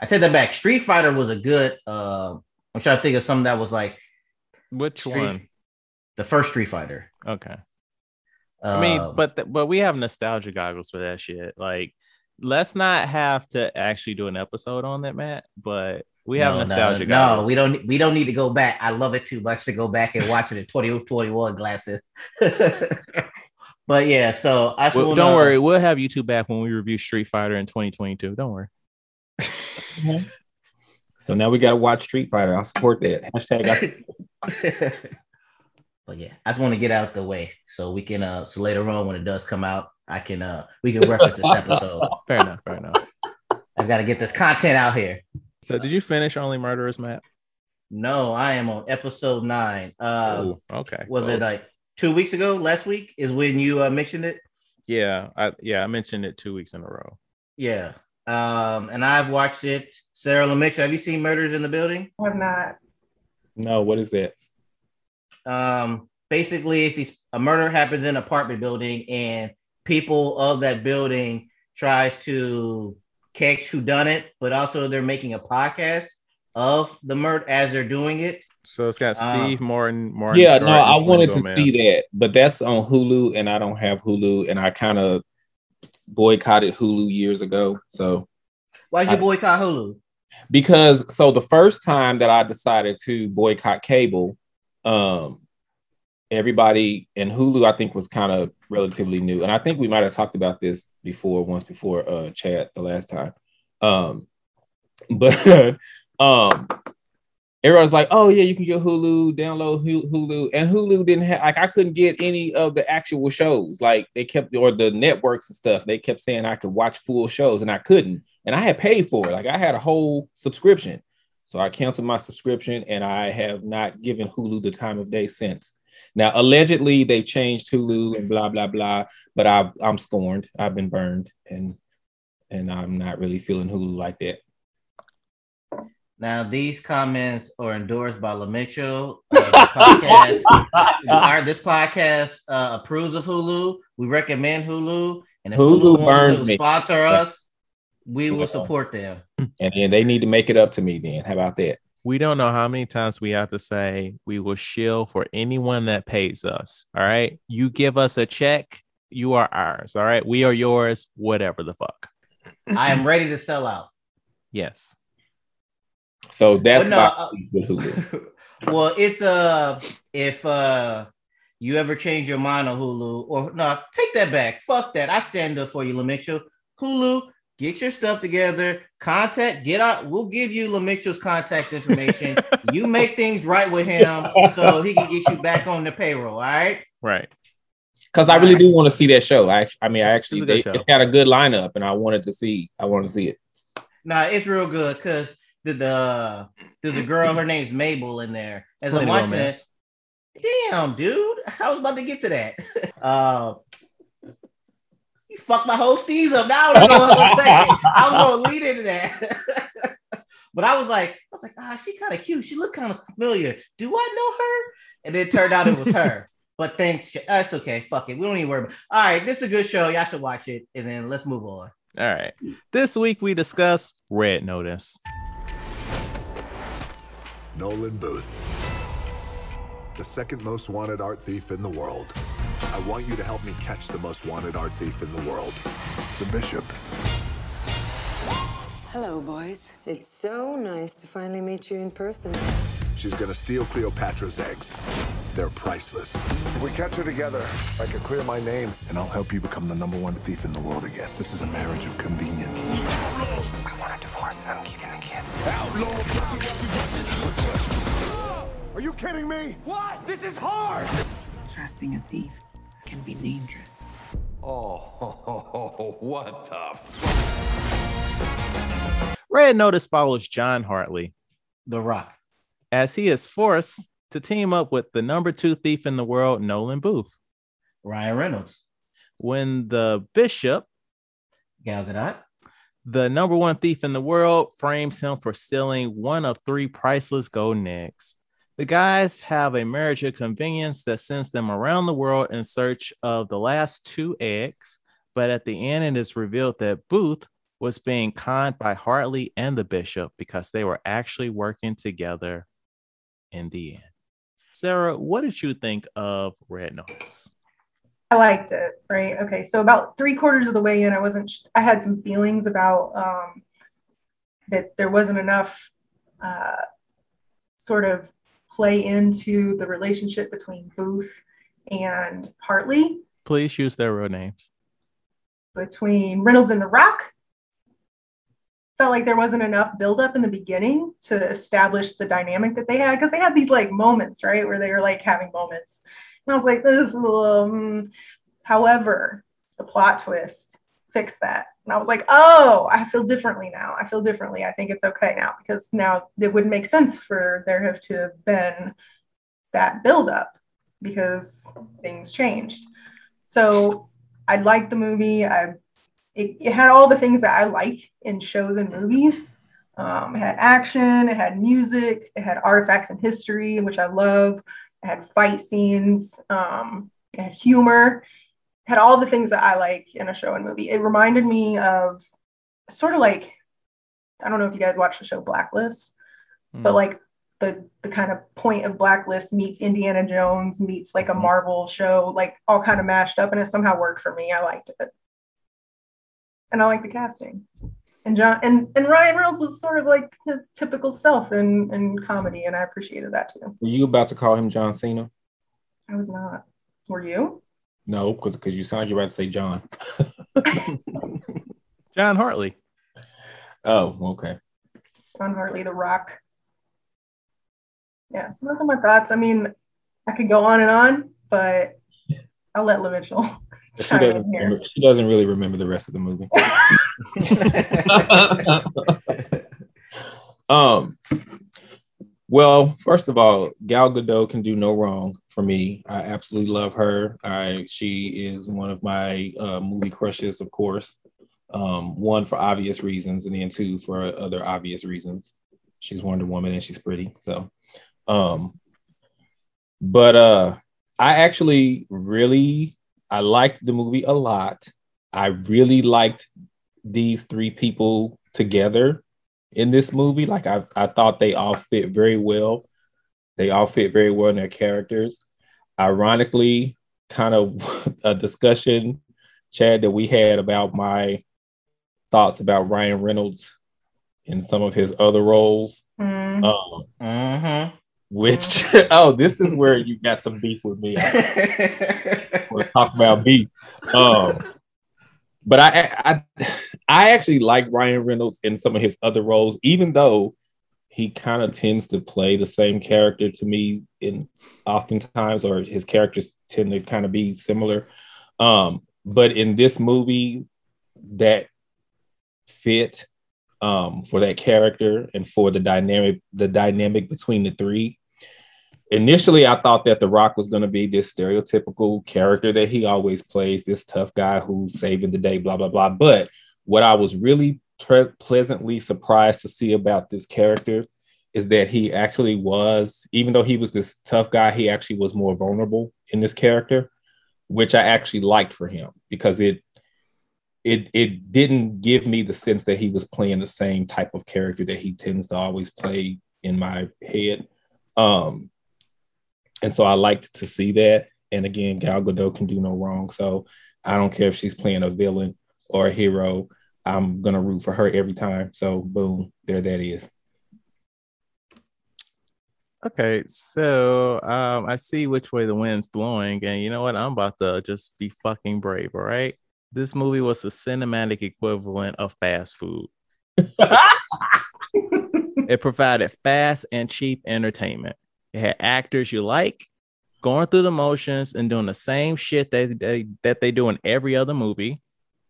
I take that back. Street Fighter was a good. Uh, I'm trying to think of something that was like Which Street- one? the first Street Fighter. Okay. I mean, Um, but th- but we have nostalgia goggles for that shit. Like, let's not have to actually do an episode on that, Matt. But we have no, no, nostalgia No, goggles. we don't. We don't need to go back. I love it too much to go back and watch it in 2021 glasses. but yeah, so I just Well, don't worry, we'll have you two back when we review Street Fighter in 2022. Don't worry. So now we got to watch Street Fighter. I'll support that. Hashtag. I- but yeah, I just want to get out the way so we can. uh So later on, when it does come out, I can. uh We can reference this episode. Fair enough. Fair enough. I just got to get this content out here. So, did you finish Only Murderers, Matt? No, I am on episode nine. Uh, Ooh, okay. was it like two weeks ago? Last week is when you uh, mentioned it. Yeah, I yeah, I mentioned it two weeks in a row. Yeah. Um, and I've watched it. Sarah Lemix, have you seen Murders in the Building? I have not. no, what is that? Um, basically, it's these, a murder happens in an apartment building, and people of that building tries to catch who done it, but also they're making a podcast of the murder as they're doing it. So it's got Uh, Steve Martin, Martin. Yeah, Short, no, I Selena wanted to see that, but that's on Hulu, and I don't have Hulu, and I kind of boycotted Hulu years ago. So Why'd you I- boycott Hulu? because so the first time that I decided to boycott cable, um, everybody and Hulu I think was kind of relatively new, and I think we might have talked about this before once before uh chat the last time. Um, but um, everyone's like, "Oh yeah, you can get Hulu, download Hulu," and Hulu didn't have like I couldn't get any of the actual shows. Like they kept or the networks and stuff. They kept saying I could watch full shows, and I couldn't. And I had paid for it. Like I had a whole subscription, so I canceled my subscription, and I have not given Hulu the time of day since. Now, allegedly, they changed Hulu and blah blah blah, but I, I'm scorned. I've been burned, and and I'm not really feeling Hulu like that. Now, these comments are endorsed by La Mitchell. Uh, podcast, our, this podcast uh, approves of Hulu. We recommend Hulu, and if Hulu, Hulu wants to me. sponsor us, we will support them. And then they need to make it up to me. Then, how about that? We don't know how many times we have to say we will shill for anyone that pays us. All right, you give us a check, you are ours. All right, we are yours. Whatever the fuck. I am ready to sell out. Yes. So that's no, uh, Hulu. well, it's uh if uh you ever change your mind on Hulu, or no, take that back. Fuck that. I stand up for you, LaMitchell. Hulu, get your stuff together. Contact, get out. We'll give you LaMitchell's contact information. you make things right with him so he can get you back on the payroll. All right. Right. Because I really do want to see that show. I, I mean, I actually, they, it's got a good lineup, and I wanted to see. I want to see it. Nah, it's real good because the, the there's a girl, her name's Mabel in there. As I'm watching it, damn, dude, I was about to get to that. Uh, you fucked my whole steez up. Now I was gonna say. I was gonna lead into that. but I was like, I was like, ah, she kind of cute. She looked kind of familiar. Do I know her? And it turned out it was her. But thanks. That's okay. Fuck it. We don't even worry about All right. This is a good show. Y'all should watch it. And then let's move on. All right. This week we discuss Red Notice. Nolan Booth, the second most wanted art thief in the world. I want you to help me catch the most wanted art thief in the world, the Bishop. Hello, boys. It's so nice to finally meet you in person. She's gonna steal Cleopatra's eggs. They're priceless. If we catch her together, I can clear my name, and I'll help you become the number one thief in the world again. This is a marriage of convenience. I want a divorce. and I'm keeping the kids. Are you kidding me? What? This is hard! Trusting a thief can be dangerous. Oh, what the Red Notice follows John Hartley, The Rock, as he is forced to team up with the number two thief in the world, Nolan Booth. Ryan Reynolds. When the bishop, Gal Gadot, the number one thief in the world, frames him for stealing one of three priceless golden eggs. The guys have a marriage of convenience that sends them around the world in search of the last two eggs. But at the end, it is revealed that Booth was being conned by Hartley and the bishop because they were actually working together in the end. Sarah, what did you think of Red Notice? I liked it. Right. Okay. So about three quarters of the way in, I wasn't. I had some feelings about um, that there wasn't enough uh, sort of play into the relationship between Booth and Hartley. Please use their real names. Between Reynolds and The Rock, felt like there wasn't enough buildup in the beginning to establish the dynamic that they had because they had these like moments, right, where they were like having moments. And I was like, this is a little. Um... However, the plot twist fixed that. And I was like, oh, I feel differently now. I feel differently. I think it's okay now because now it would make sense for there have to have been that buildup because things changed. So I liked the movie. I it, it, had all the things that I like in shows and movies. Um, it had action, it had music, it had artifacts and history, which I love. It had fight scenes, um, it had humor, had all the things that I like in a show and movie. It reminded me of sort of like, I don't know if you guys watch the show Blacklist, mm. but like the the kind of point of Blacklist meets Indiana Jones meets like a hmm. Marvel show, like all kind of mashed up, and it somehow worked for me. I liked it and I like the casting. And John and, and Ryan Reynolds was sort of like his typical self in, in comedy, and I appreciated that too. Were you about to call him John Cena? I was not. Were you? No, because because you sound like you're about to say John. John Hartley. Oh, okay. John Hartley, The Rock. Yeah, so those are my thoughts. I mean, I could go on and on, but I'll let LaMitchell she doesn't, remember, she doesn't really remember the rest of the movie. um, well, first of all, Gal Gadot can do no wrong for me. I absolutely love her. I she is one of my uh, movie crushes, of course. Um, one for obvious reasons, and then two for other obvious reasons. She's Wonder Woman and she's pretty. So, um, but uh, I actually really I liked the movie a lot. I really liked these three people together in this movie. Like I, I thought they all fit very well. They all fit very well in their characters. Ironically, kind of a discussion, Chad, that we had about my thoughts about Ryan Reynolds in some of his other roles. Mm. Um, Mm-hmm. which oh, this is where you got some beef with me. We're talk about beef. Um, but I, I I actually like Ryan Reynolds in some of his other roles, even though he kind of tends to play the same character to me in oftentimes, or his characters tend to kind of be similar. Um, but in this movie, that fit um, for that character and for the dynamic, the dynamic between the three. Initially, I thought that The Rock was going to be this stereotypical character that he always plays, this tough guy who's saving the day, blah blah blah. But what I was really pre- pleasantly surprised to see about this character is that he actually was, even though he was this tough guy, he actually was more vulnerable in this character, which I actually liked for him because it it it didn't give me the sense that he was playing the same type of character that he tends to always play in my head. Um, and so I liked to see that. And again, Gal Gadot can do no wrong. So I don't care if she's playing a villain or a hero. I'm gonna root for her every time. So boom, there that is. Okay, so um, I see which way the wind's blowing, and you know what? I'm about to just be fucking brave. All right, this movie was the cinematic equivalent of fast food. it provided fast and cheap entertainment. It had actors you like going through the motions and doing the same shit that they, that they do in every other movie.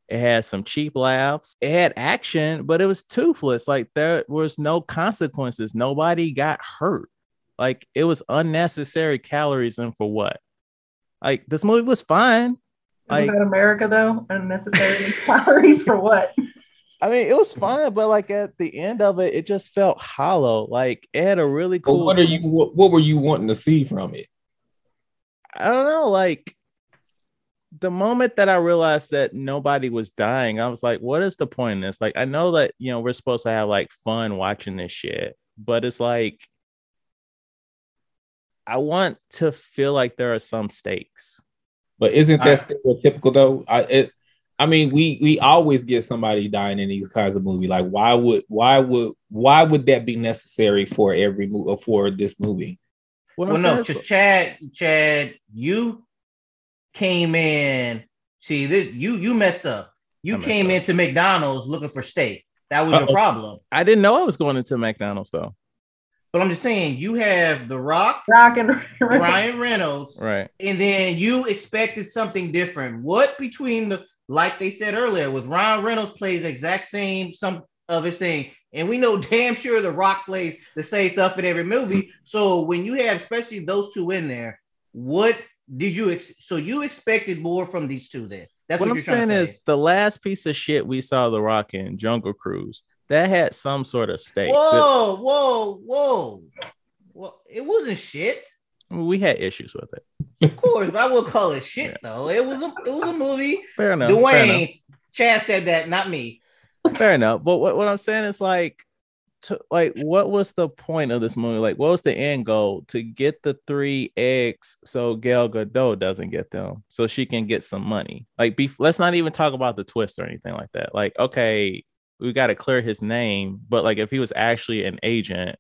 It had some cheap laughs. It had action, but it was toothless. Like there was no consequences. Nobody got hurt. Like it was unnecessary calories and for what? Like this movie was fine. Like Isn't that America though? Unnecessary calories for what? I mean, it was fine, but like at the end of it, it just felt hollow. Like it had a really But cool. what are you? What, what were you wanting to see from it? I don't know. Like the moment that I realized that nobody was dying, I was like, what is the point in this? Like, I know that you know we're supposed to have like fun watching this shit, but it's like I want to feel like there are some stakes. But isn't I- that stereotypical though? I it, I mean, we we always get somebody dying in these kinds of movies. Like, why would why would why would that be necessary for every movie for this movie? What Well, no, saying just Chad, Chad, you came in. See, this you you messed up. You messed came up. into McDonald's looking for steak. That was Uh-oh. your problem. I didn't know I was going into McDonald's though. But I'm just saying, you have The Rock, Rock and Ryan Reynolds, Right. and then you expected something different. What between the like they said earlier, with Ryan Reynolds plays the exact same some of his thing, and we know damn sure The Rock plays the same stuff in every movie. So when you have especially those two in there, what did you ex- so you expected more from these two then? That's what what, I'm saying is the last piece of shit we saw The Rock in Jungle Cruise that had some sort of stake. Whoa, whoa, whoa. Well, it wasn't shit. We had issues with it. Of course, but I will call it shit though. It was a it was a movie. Fair enough. Fair enough. Dwayne, Chad said that, not me. Fair enough. But what, what I'm saying is like, to, like, what was the point of this movie? Like, what was the end goal? To get the three eggs so Gal Gadot doesn't get them, so she can get some money. Like, be, let's not even talk about the twist or anything like that. Like, okay, we got to clear his name, but like, if he was actually an agent,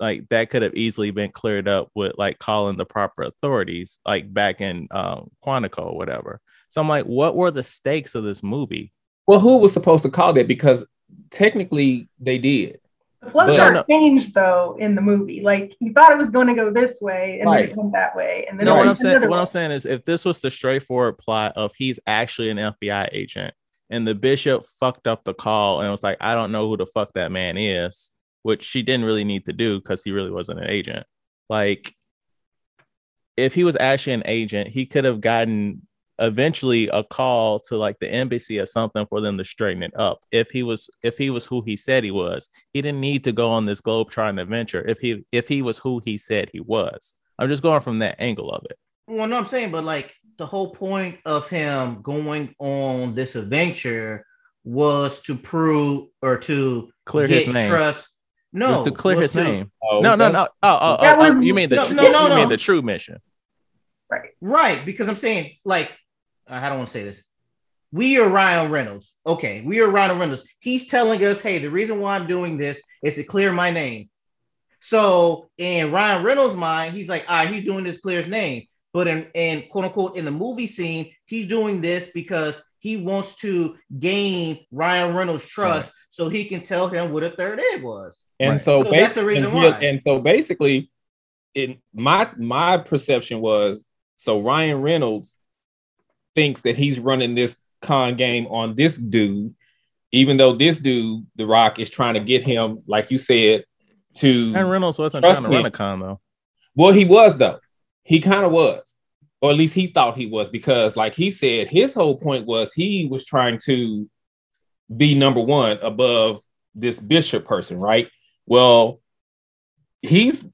like that could have easily been cleared up with like calling the proper authorities, like back in um, Quantico or whatever. So I'm like, what were the stakes of this movie? Well, who was supposed to call that? Because technically they did. The flow chart changed though in the movie. Like you thought it was going to go this way, and then it went that way, and then No, what I'm saying, what way. I'm saying is, if this was the straightforward plot of he's actually an FBI agent, and the bishop fucked up the call and was like, I don't know who the fuck that man is, which she didn't really need to do because he really wasn't an agent. Like, if he was actually an agent, he could have gotten eventually a call to like the embassy or something for them to straighten it up. If he was if he was who he said he was, he didn't need to go on this globe trying adventure. If he if he was who he said he was, I'm just going from that angle of it. Well, no, I'm saying, but like the whole point of him going on this adventure was to prove or to Clear get his name. trust. No, was to clear was his to- name. Oh, No, no, no. Oh, oh, oh, That oh, was- you mean the No, tr- no, no, you mean no. the true mission? Right. Right, because I'm saying, like, I don't want to say this. We are Ryan Reynolds. Okay, we are Ryan Reynolds. He's telling us, hey, the reason why I'm doing this is to clear my name. So in Ryan Reynolds' mind, he's like, all right, he's doing this to clear his name. But in, in quote unquote in the movie scene, he's doing this because he wants to gain Ryan Reynolds' trust so he can tell him what a third egg was. And Right. so, So that's the reason and, why. and so basically, in my my perception was so Ryan Reynolds thinks that he's running this con game on this dude, even though this dude, The Rock, is trying to get him, like you said, to And Reynolds wasn't trying to run a con though. well, he was though. He kind of was, or at least he thought he was, because like he said, his whole point was he was trying to be number one above this bishop person, right? Well, he's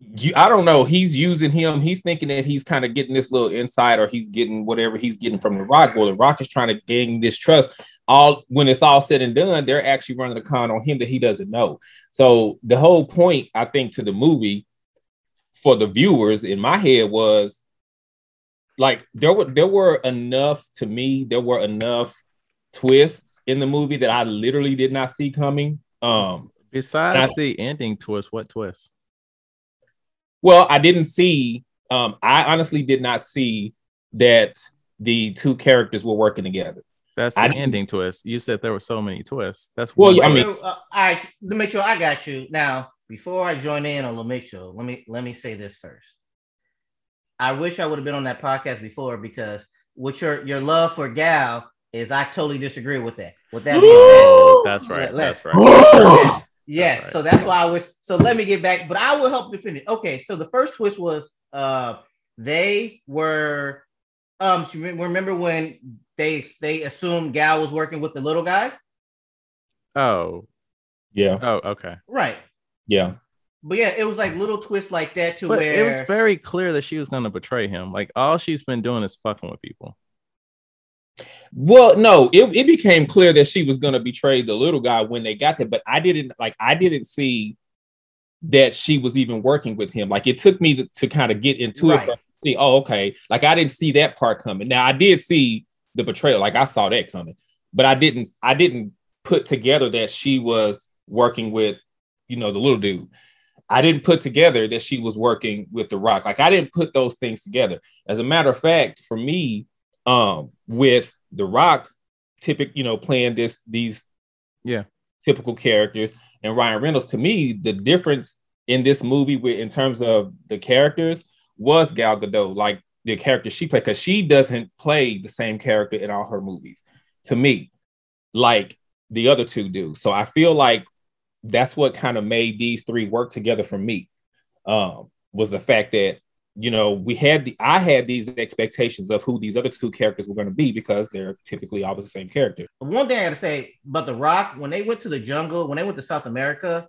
you, I don't know. He's using him. He's thinking that he's kind of getting this little insight, or he's getting whatever he's getting from the Rock. Well, the Rock is trying to gain this trust. All when it's all said and done, they're actually running a con on him that he doesn't know. So the whole point, I think, to the movie for the viewers in my head was like there were there were enough to me. There were enough twists in the movie that I literally did not see coming. Um, Besides I- the ending twist, what twist? Well, I didn't see. Um, I honestly did not see that the two characters were working together. That's the I didn't- ending twist. You said there were so many twists. That's Well, yeah, I mean- twist. uh, all right, let me make sure I got you. Now, before I join in on LeMake Show, let me let me say this first. I wish I would have been on that podcast before because with your your love for Gal is I totally disagree with that. With that being said, that's right. Let's- That's right. yes, right. so that's why I wish. So let me get back, but I will help defend it. Okay, so the first twist was uh they were um so remember when they they assumed Gal was working with the little guy? Oh, Yeah, oh, okay. Right. yeah. But yeah, it was like little twists like that to But where it was very clear that she was going to betray him. Like all she's been doing is fucking with people. Well, no, it, it became clear that she was going to betray the little guy when they got there, but I didn't like I didn't see that she was even working with him. Like it took me to, to kind of get into Right. it. See, oh, okay. Like I didn't see that part coming. Now I did see the betrayal, like I saw that coming, but I didn't. I didn't put together that she was working with, you know, the little dude. I didn't put together that she was working with the Rock. Like I didn't put those things together. As a matter of fact, for me, um, with the Rock, typical, you know, playing this these Yeah. typical characters, and Ryan Reynolds. To me, the difference in this movie, with in terms of the characters, was Gal Gadot, like the character she played, because she doesn't play the same character in all her movies. To me, like the other two do. So I feel like that's what kind of made these three work together for me. Um, was the fact that you know we had the I had these expectations of who these other two characters were going to be because they're typically always the same character. one thing I gotta say about the Rock when they went to the jungle, when they went to South America,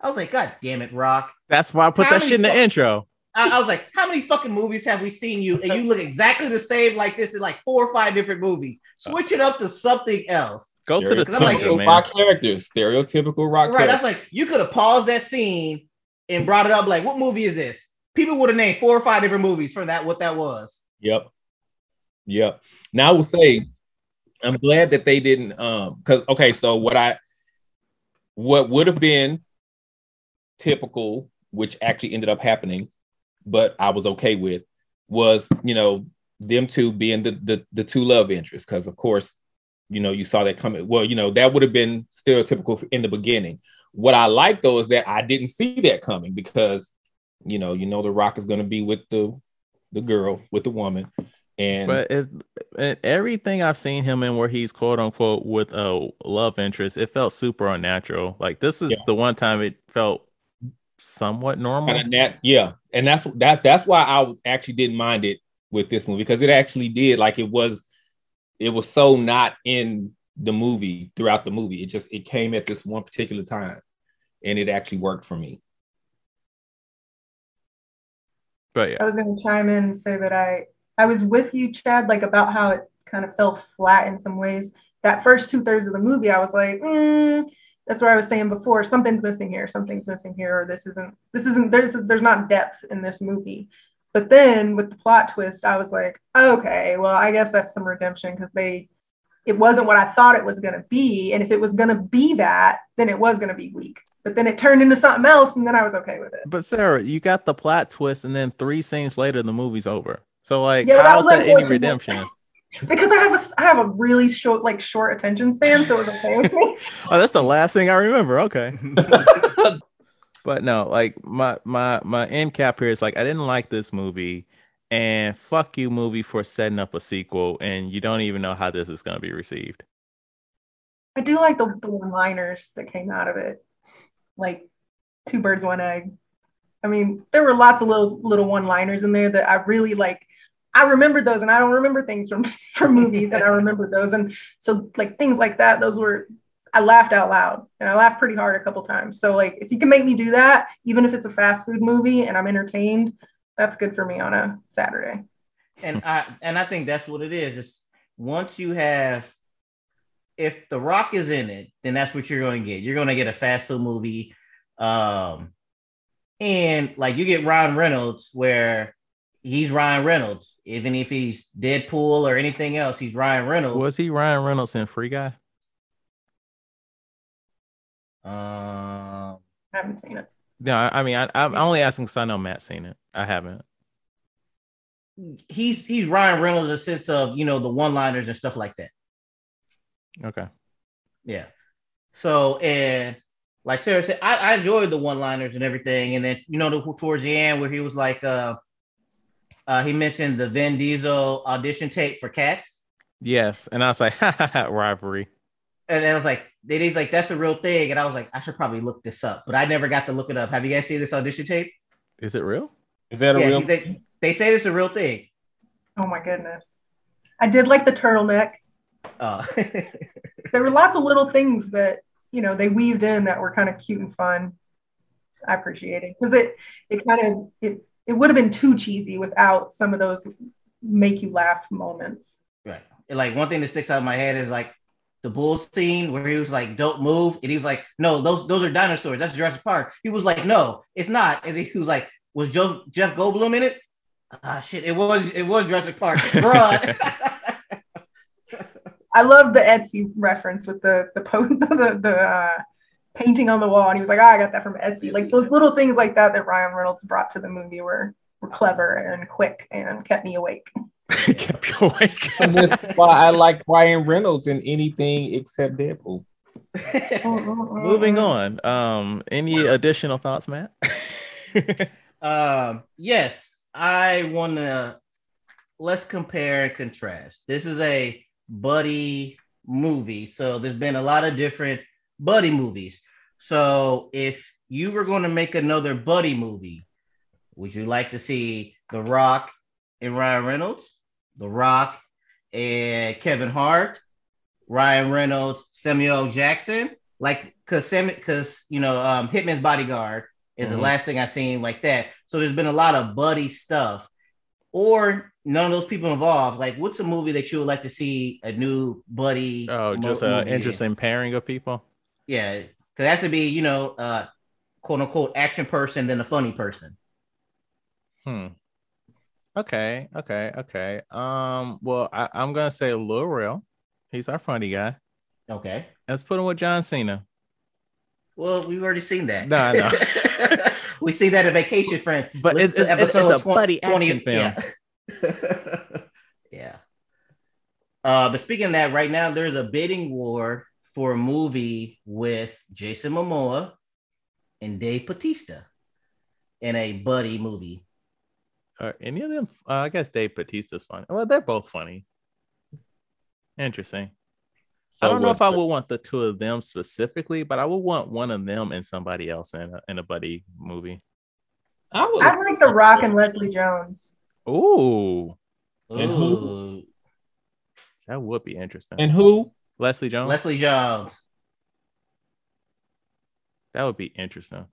I was like, God damn it, Rock. That's why I put How that shit in the fuck- intro. I, I was like, how many fucking movies have we seen you and you look exactly the same like this in like four or five different movies? Switch it up to something else. Go to the Because I'm like, Stereotypical man. rock characters, stereotypical rock Right. characters. That's like you could have paused that scene and brought it up. Like, what movie is this? People would have named four or five different movies for that. What that was. Yep. Yep. Now I will say, I'm glad that they didn't um because okay, so what I what would have been typical, which actually ended up happening, but I was okay with, was you know, them two being the the, the two love interests, because of course, you know, you saw that coming. Well, you know, that would have been stereotypical in the beginning. What I like though is that I didn't see that coming because you know, you know, the rock is gonna be with the the girl, with the woman. And But it's, and everything I've seen him in where he's quote unquote with a love interest, it felt super unnatural. Like this is Yeah. the one time it felt somewhat normal. kind of nat, yeah, and that's that. That's why I actually didn't mind it with this movie because it actually did like it was it was so not in the movie throughout the movie. It just it came at this one particular time and it actually worked for me. But yeah, I was going to chime in and say that I I was with you, Chad, like about how it kind of fell flat in some ways. That first two thirds of the movie, I was like, mm, that's what I was saying before. Something's missing here. Something's missing here. Or this isn't. This isn't. There's there's not depth in this movie. But then with the plot twist, I was like, okay, well, I guess that's some redemption because they, it wasn't what I thought it was going to be. And if it was going to be that, then it was going to be weak. But then it turned into something else, and then I was okay with it. but Sarah, you got the plot twist, and then three scenes later, the movie's over. So like, Yeah, but that how's was that any redemption? Because I have a, I have a really short, like short attention span, so it was okay with me. Oh, that's the last thing I remember. Okay. but no, like my my my end cap here is like I didn't like this movie, and fuck you, movie, for setting up a sequel, and you don't even know how this is gonna be received. I do like the, the one-liners that came out of it, like two birds, one egg. I mean, there were lots of little little one-liners in there that I really like. I remembered those, and I don't remember things from from movies, and I remembered those, and so like things like that. Those were I laughed out loud, and I laughed pretty hard a couple times. So like, if you can make me do that, even if it's a fast food movie and I'm entertained, that's good for me on a Saturday. and I and I think that's what it is. It's once you have if The Rock is in it, then that's what you're going to get. You're going to get a fast food movie, um, and like you get Ryan Reynolds, where he's Ryan Reynolds, even if he's Deadpool or anything else, he's Ryan Reynolds. Was he Ryan Reynolds in Free Guy? Um, I haven't seen it. No, I I mean I, I'm only asking because I know Matt's seen it. I haven't. he's he's Ryan Reynolds in the sense of you know the one-liners and stuff like that. Okay. Yeah. So and like Sarah said, I, I enjoyed the one-liners and everything, and then you know the towards the end where he was like, uh, uh, he mentioned the Vin Diesel audition tape for Cats, Yes, and I was like, ha ha ha, rivalry. and I was like, then he's like, that's a real thing, and I was like, I should probably look this up, but I never got to look it up. Have you guys seen this audition tape? Is it real? Is that a yeah, real? they, they say it's a real thing. Oh my goodness. I did like the turtleneck. Uh, There were lots of little things that, you know, they weaved in that were kind of cute and fun. I appreciate it because it it kind of it it would have been too cheesy without some of those make you laugh moments. Right. Like one thing that sticks out of my head is like the bull scene where he was like, "Don't move," and he was like, "No, those those are dinosaurs. That's Jurassic Park." He was like, "No, it's not," and he was like, "Was Joe, Jeff Goldblum in it?" Ah, shit, it was it was Jurassic Park, bruh. I love the Etsy reference with the the po- the, the uh, painting on the wall, and he was like, "Ah, I got that from Etsy." Like those little things like that that Ryan Reynolds brought to the movie were were clever and quick and kept me awake. Kept you awake. And that's why I like Ryan Reynolds in anything except Deadpool. Moving on. Um, any additional thoughts, Matt? um, yes, I want to let's compare and contrast. This is a buddy movie, so there's been a lot of different buddy movies. So if you were going to make another buddy movie, would you like to see The Rock and Ryan Reynolds, The Rock and Kevin Hart, Ryan Reynolds, Samuel Jackson? Like, cause because you know, um, Hitman's Bodyguard is the Mhm. last thing I seen like that. So there's been a lot of buddy stuff, or none of those people involved. Like, what's a movie that you would like to see a new buddy? oh, mo- just an movie in? interesting pairing of people. Yeah, because that's should be you know, uh, quote unquote action person than a funny person. Hmm. Okay. Okay. Okay. Um. Well, I, I'm gonna say Lil Rel. He's our funny guy. Okay. Let's put him with John Cena. Well, we've already seen that. No, I know. we see that in Vacation Friends. But Listen it's- to it's- it's a twen- buddy action Yeah. yeah. Uh, but speaking of that, right now there's a bidding war for a movie with Jason Momoa and Dave Batista in a buddy movie. Are any of them? Uh, I guess Dave Batista's funny. Well, they're both funny. Interesting. I don't know what- if I would want the two of them specifically, but I would want one of them and somebody else in a, in a buddy movie. I would I like The Rock and Leslie Jones. Ooh, And who? That would be interesting. And who? Leslie Jones. Leslie Jones. that would be interesting.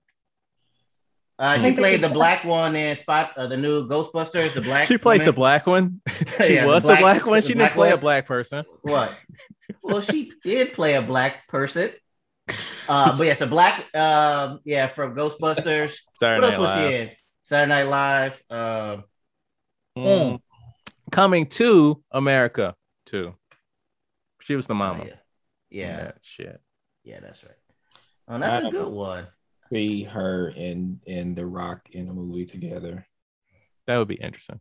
Uh, she think they played the black one in Spot, uh, the new Ghostbusters. The black. She played the black one. she Yeah, was the black- black, one. the She didn't black play a black person. What? well, she did play a black person. Uh, but yes, a black. Um, yeah, from Ghostbusters. Saturday what else Night was Live. she in? Saturday Night Live. Uh, Mm. Coming to America too. She was the mama. yeah. yeah, Yeah, shit. yeah, that's right. Oh, that's a I- good one. See her and and The Rock in a movie together. That would be interesting.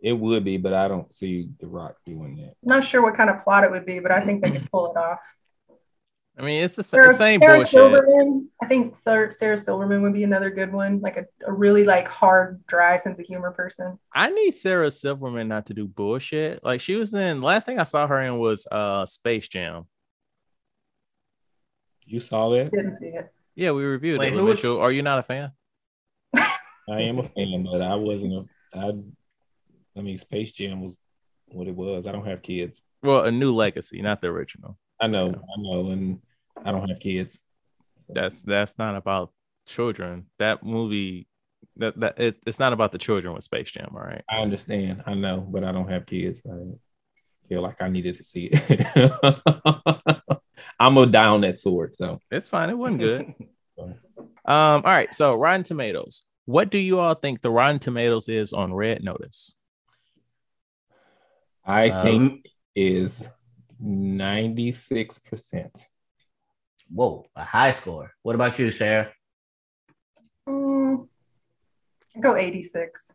It would be, but I don't see The Rock doing that. Not sure what kind of plot it would be, but I think they could pull it off. I mean, it's the, Sarah, same Sarah bullshit. Silverman, I think Sarah, Sarah Silverman would be another good one, like a, a really like hard, dry sense of humor person. I need Sarah Silverman not to do bullshit. Like she was in last thing I saw her in was uh Space Jam. You saw that? Didn't see it. Yeah, we reviewed Wait, it. who was- Mitchell. Are you not a fan? I am a fan, but I wasn't a. I, I mean, Space Jam was what it was. I don't have kids. Well, a new legacy, not the original. I know, Yeah. I know, and I don't have kids. So, That's that's not about children. That movie that that it, it's not about the children with Space Jam, all right? I understand. I know, but I don't have kids. I feel like I needed to see it. I'm gonna die on that sword. So It's fine. It wasn't good. Um, all right. So Rotten Tomatoes. What do you all think the Rotten Tomatoes is on Red Notice? I Um, think is ninety six percent. Whoa, a high score. What about you, Sarah? Mm, go 86.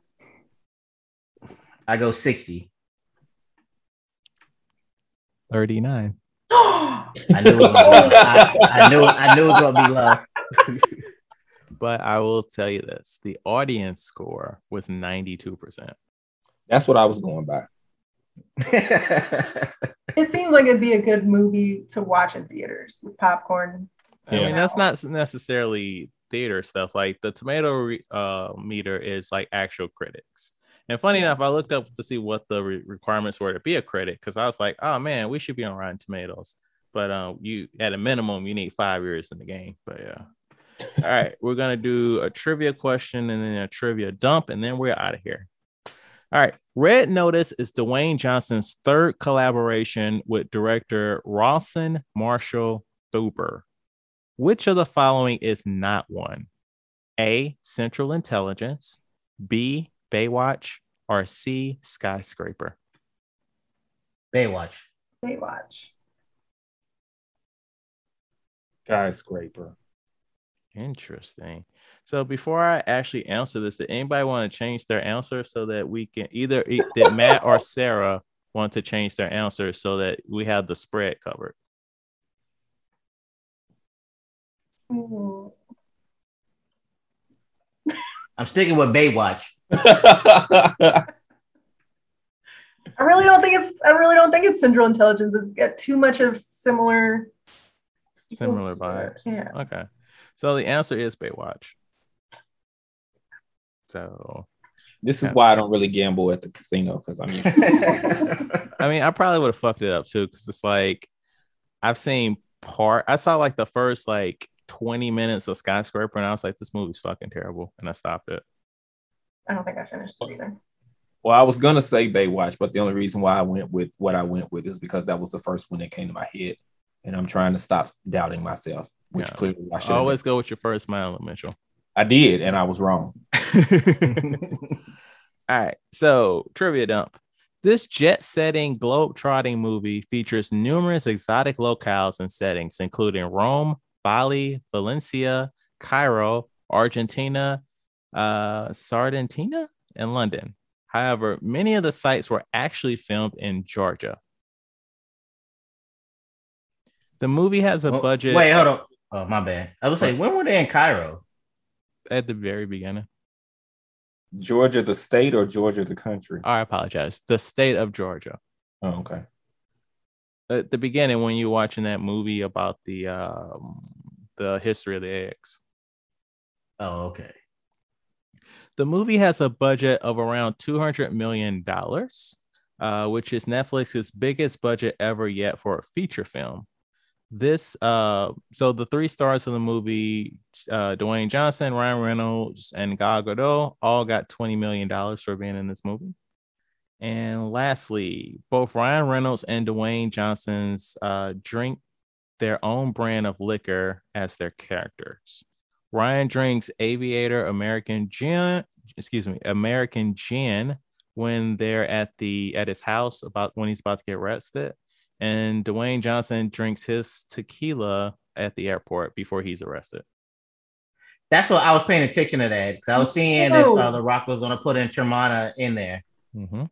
I go 60. 39. I knew it was gonna be low. I, I knew I knew it was gonna be low. But I will tell you this the audience score was 92%. That's what I was going by. It seems like it'd be a good movie to watch in theaters with popcorn. I mean, that's not necessarily theater stuff. Like the tomato re- uh, meter is like actual critics. And funny enough, I looked up to see what the re- requirements were to be a critic because I was like, oh man, we should be on Rotten Tomatoes. But um, you at a minimum, you need five years in the game. But yeah. All right, we're gonna do a trivia question and then a trivia dump, and then we're out of here. All right, Red Notice is Dwayne Johnson's third collaboration with director Rawson Marshall Thurber. Which of the following is not one? A. Central Intelligence, B. Baywatch, or C. Skyscraper? Baywatch. Baywatch. Skyscraper. Interesting. So before I actually answer this, did anybody want to change their answer so that we can either did Matt or Sarah want to change their answer so that we have the spread covered? Ooh. I'm sticking with Baywatch. I really don't think it's. I really don't think it's Central Intelligence. It's got too much of similar. Similar vibes. Yeah. Okay. So the answer is Baywatch. So this is why I don't really gamble at the casino because I'm used I mean, I probably would have fucked it up too because it's like I've seen part. I saw like the first like 20 minutes of Skyscraper, and I was like, this movie's fucking terrible, and I stopped it. I don't think I finished it either. Well, I was gonna say Baywatch, but the only reason why I went with what I went with is because that was the first one that came to my head, and I'm trying to stop doubting myself, which Yeah. clearly I should. Always go with your first mind, Mitchell. I did, and I was wrong. All right, so trivia dump. This jet setting, globe trotting movie features numerous exotic locales and settings, including Rome, Bali, Valencia, Cairo, Argentina, uh, Sardentina, and London. However, many of the sites were actually filmed in Georgia. The movie has a Well, budget Wait, hold on. Oh, my bad. I was say, when were they in Cairo? At the very beginning. Georgia, the state, or Georgia, the country? I apologize. The state of Georgia. Oh, okay. at the beginning when you're watching that movie about the um the history of the eggs. Oh, okay. The movie has a budget of around 200 million dollars. uh, which is Netflix's biggest budget ever yet for a feature film. This, uh, so the three stars of the movie, uh, Dwayne Johnson, Ryan Reynolds, and Gal Gadot, all got twenty million dollars for being in this movie. And lastly, both Ryan Reynolds and Dwayne Johnson's uh, drink their own brand of liquor as their characters. Ryan drinks Aviator American Gin, excuse me, American Gin when they're at the at his house about when he's about to get arrested, and Dwayne Johnson drinks his tequila at the airport before he's arrested. That's what I was paying attention to that because I was seeing if uh, the Rock was going to put in Teremana in there. Mm-hmm.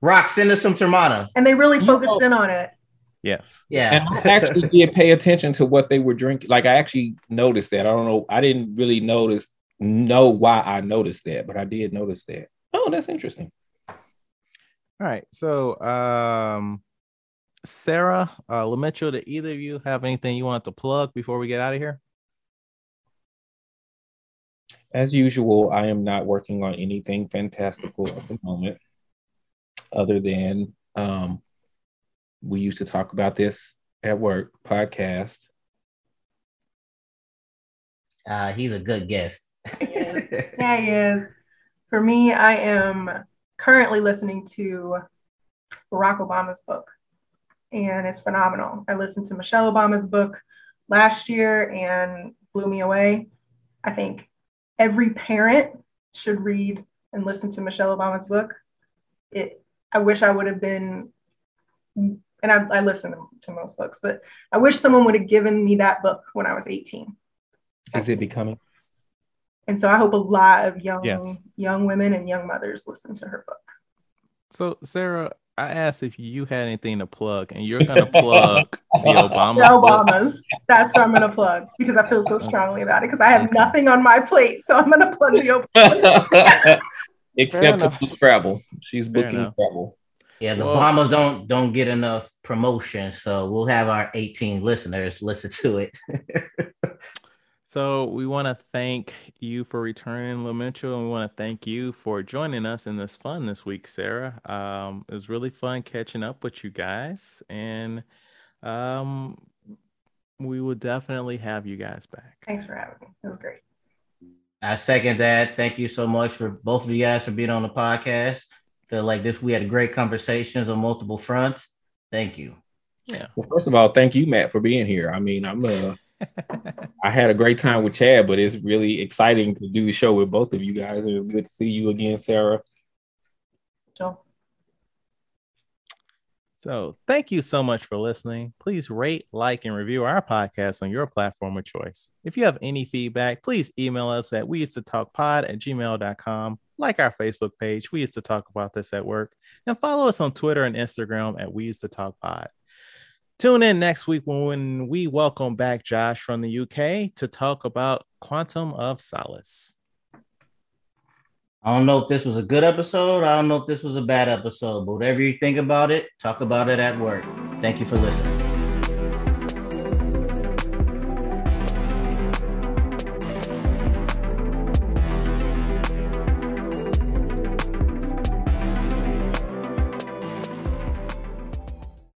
Rock, send us some Teremana. And they really You focused know- in on it. Yes. Yeah. And I actually did pay attention to what they were drinking. Like I actually noticed that. I don't know. I didn't really notice know why I noticed that, but I did notice that. Oh, that's interesting. All right. So, um, Sarah, uh, LaMitchell, do either of you have anything you want to plug before we get out of here? As usual, I am not working on anything fantastical at the moment, other than um, we used to talk about this at work podcast. Uh, he's a good guest. Yeah, he is. For me, I am currently listening to Barack Obama's book, and it's phenomenal. I listened to Michelle Obama's book last year and blew me away. I think every parent should read and listen to Michelle Obama's book. It. I wish I would have been, and I, I listen to most books, but I wish someone would have given me that book when I was 18. Is it becoming? And so I hope a lot of young Yes. young women and young mothers listen to her book. So, Sarah, I asked if you had anything to plug, and you're going to plug the Obamas. The Obamas. books. That's what I'm gonna plug because I feel so strongly about it because I have nothing on my plate. So I'm gonna plug the Obamas. Except to enough. book travel. She's Fair booking enough. travel. Yeah, the Well- Obamas don't don't get enough promotion, so we'll have our 18 listeners listen to it. So we want to thank you for returning, LaMitchell, and we want to thank you for joining us in this fun this week, Sarah. Um, it was really fun catching up with you guys, and um, we will definitely have you guys back. Thanks for having me. It was great. I second that. Thank you so much for both of you guys for being on the podcast. Feel like this we had great conversations on multiple fronts. Thank you. Yeah. Well, first of all, thank you, Matt, for being here. I mean, I'm uh I had a great time with Chad, but it's really exciting to do the show with both of you guys. It was good to see you again, Sarah. So So, thank you so much for listening. Please rate, like, and review our podcast on your platform of choice. If you have any feedback, please email us at we used to talk pod at gmail.com. Like our Facebook page, we used to talk about this at work, and follow us on Twitter and Instagram at we used to talk pod. Tune in next week when we welcome back Josh from the UK to talk about Quantum of Solace. I don't know if this was a good episode. I don't know if this was a bad episode, but whatever you think about it, talk about it at work. Thank you for listening.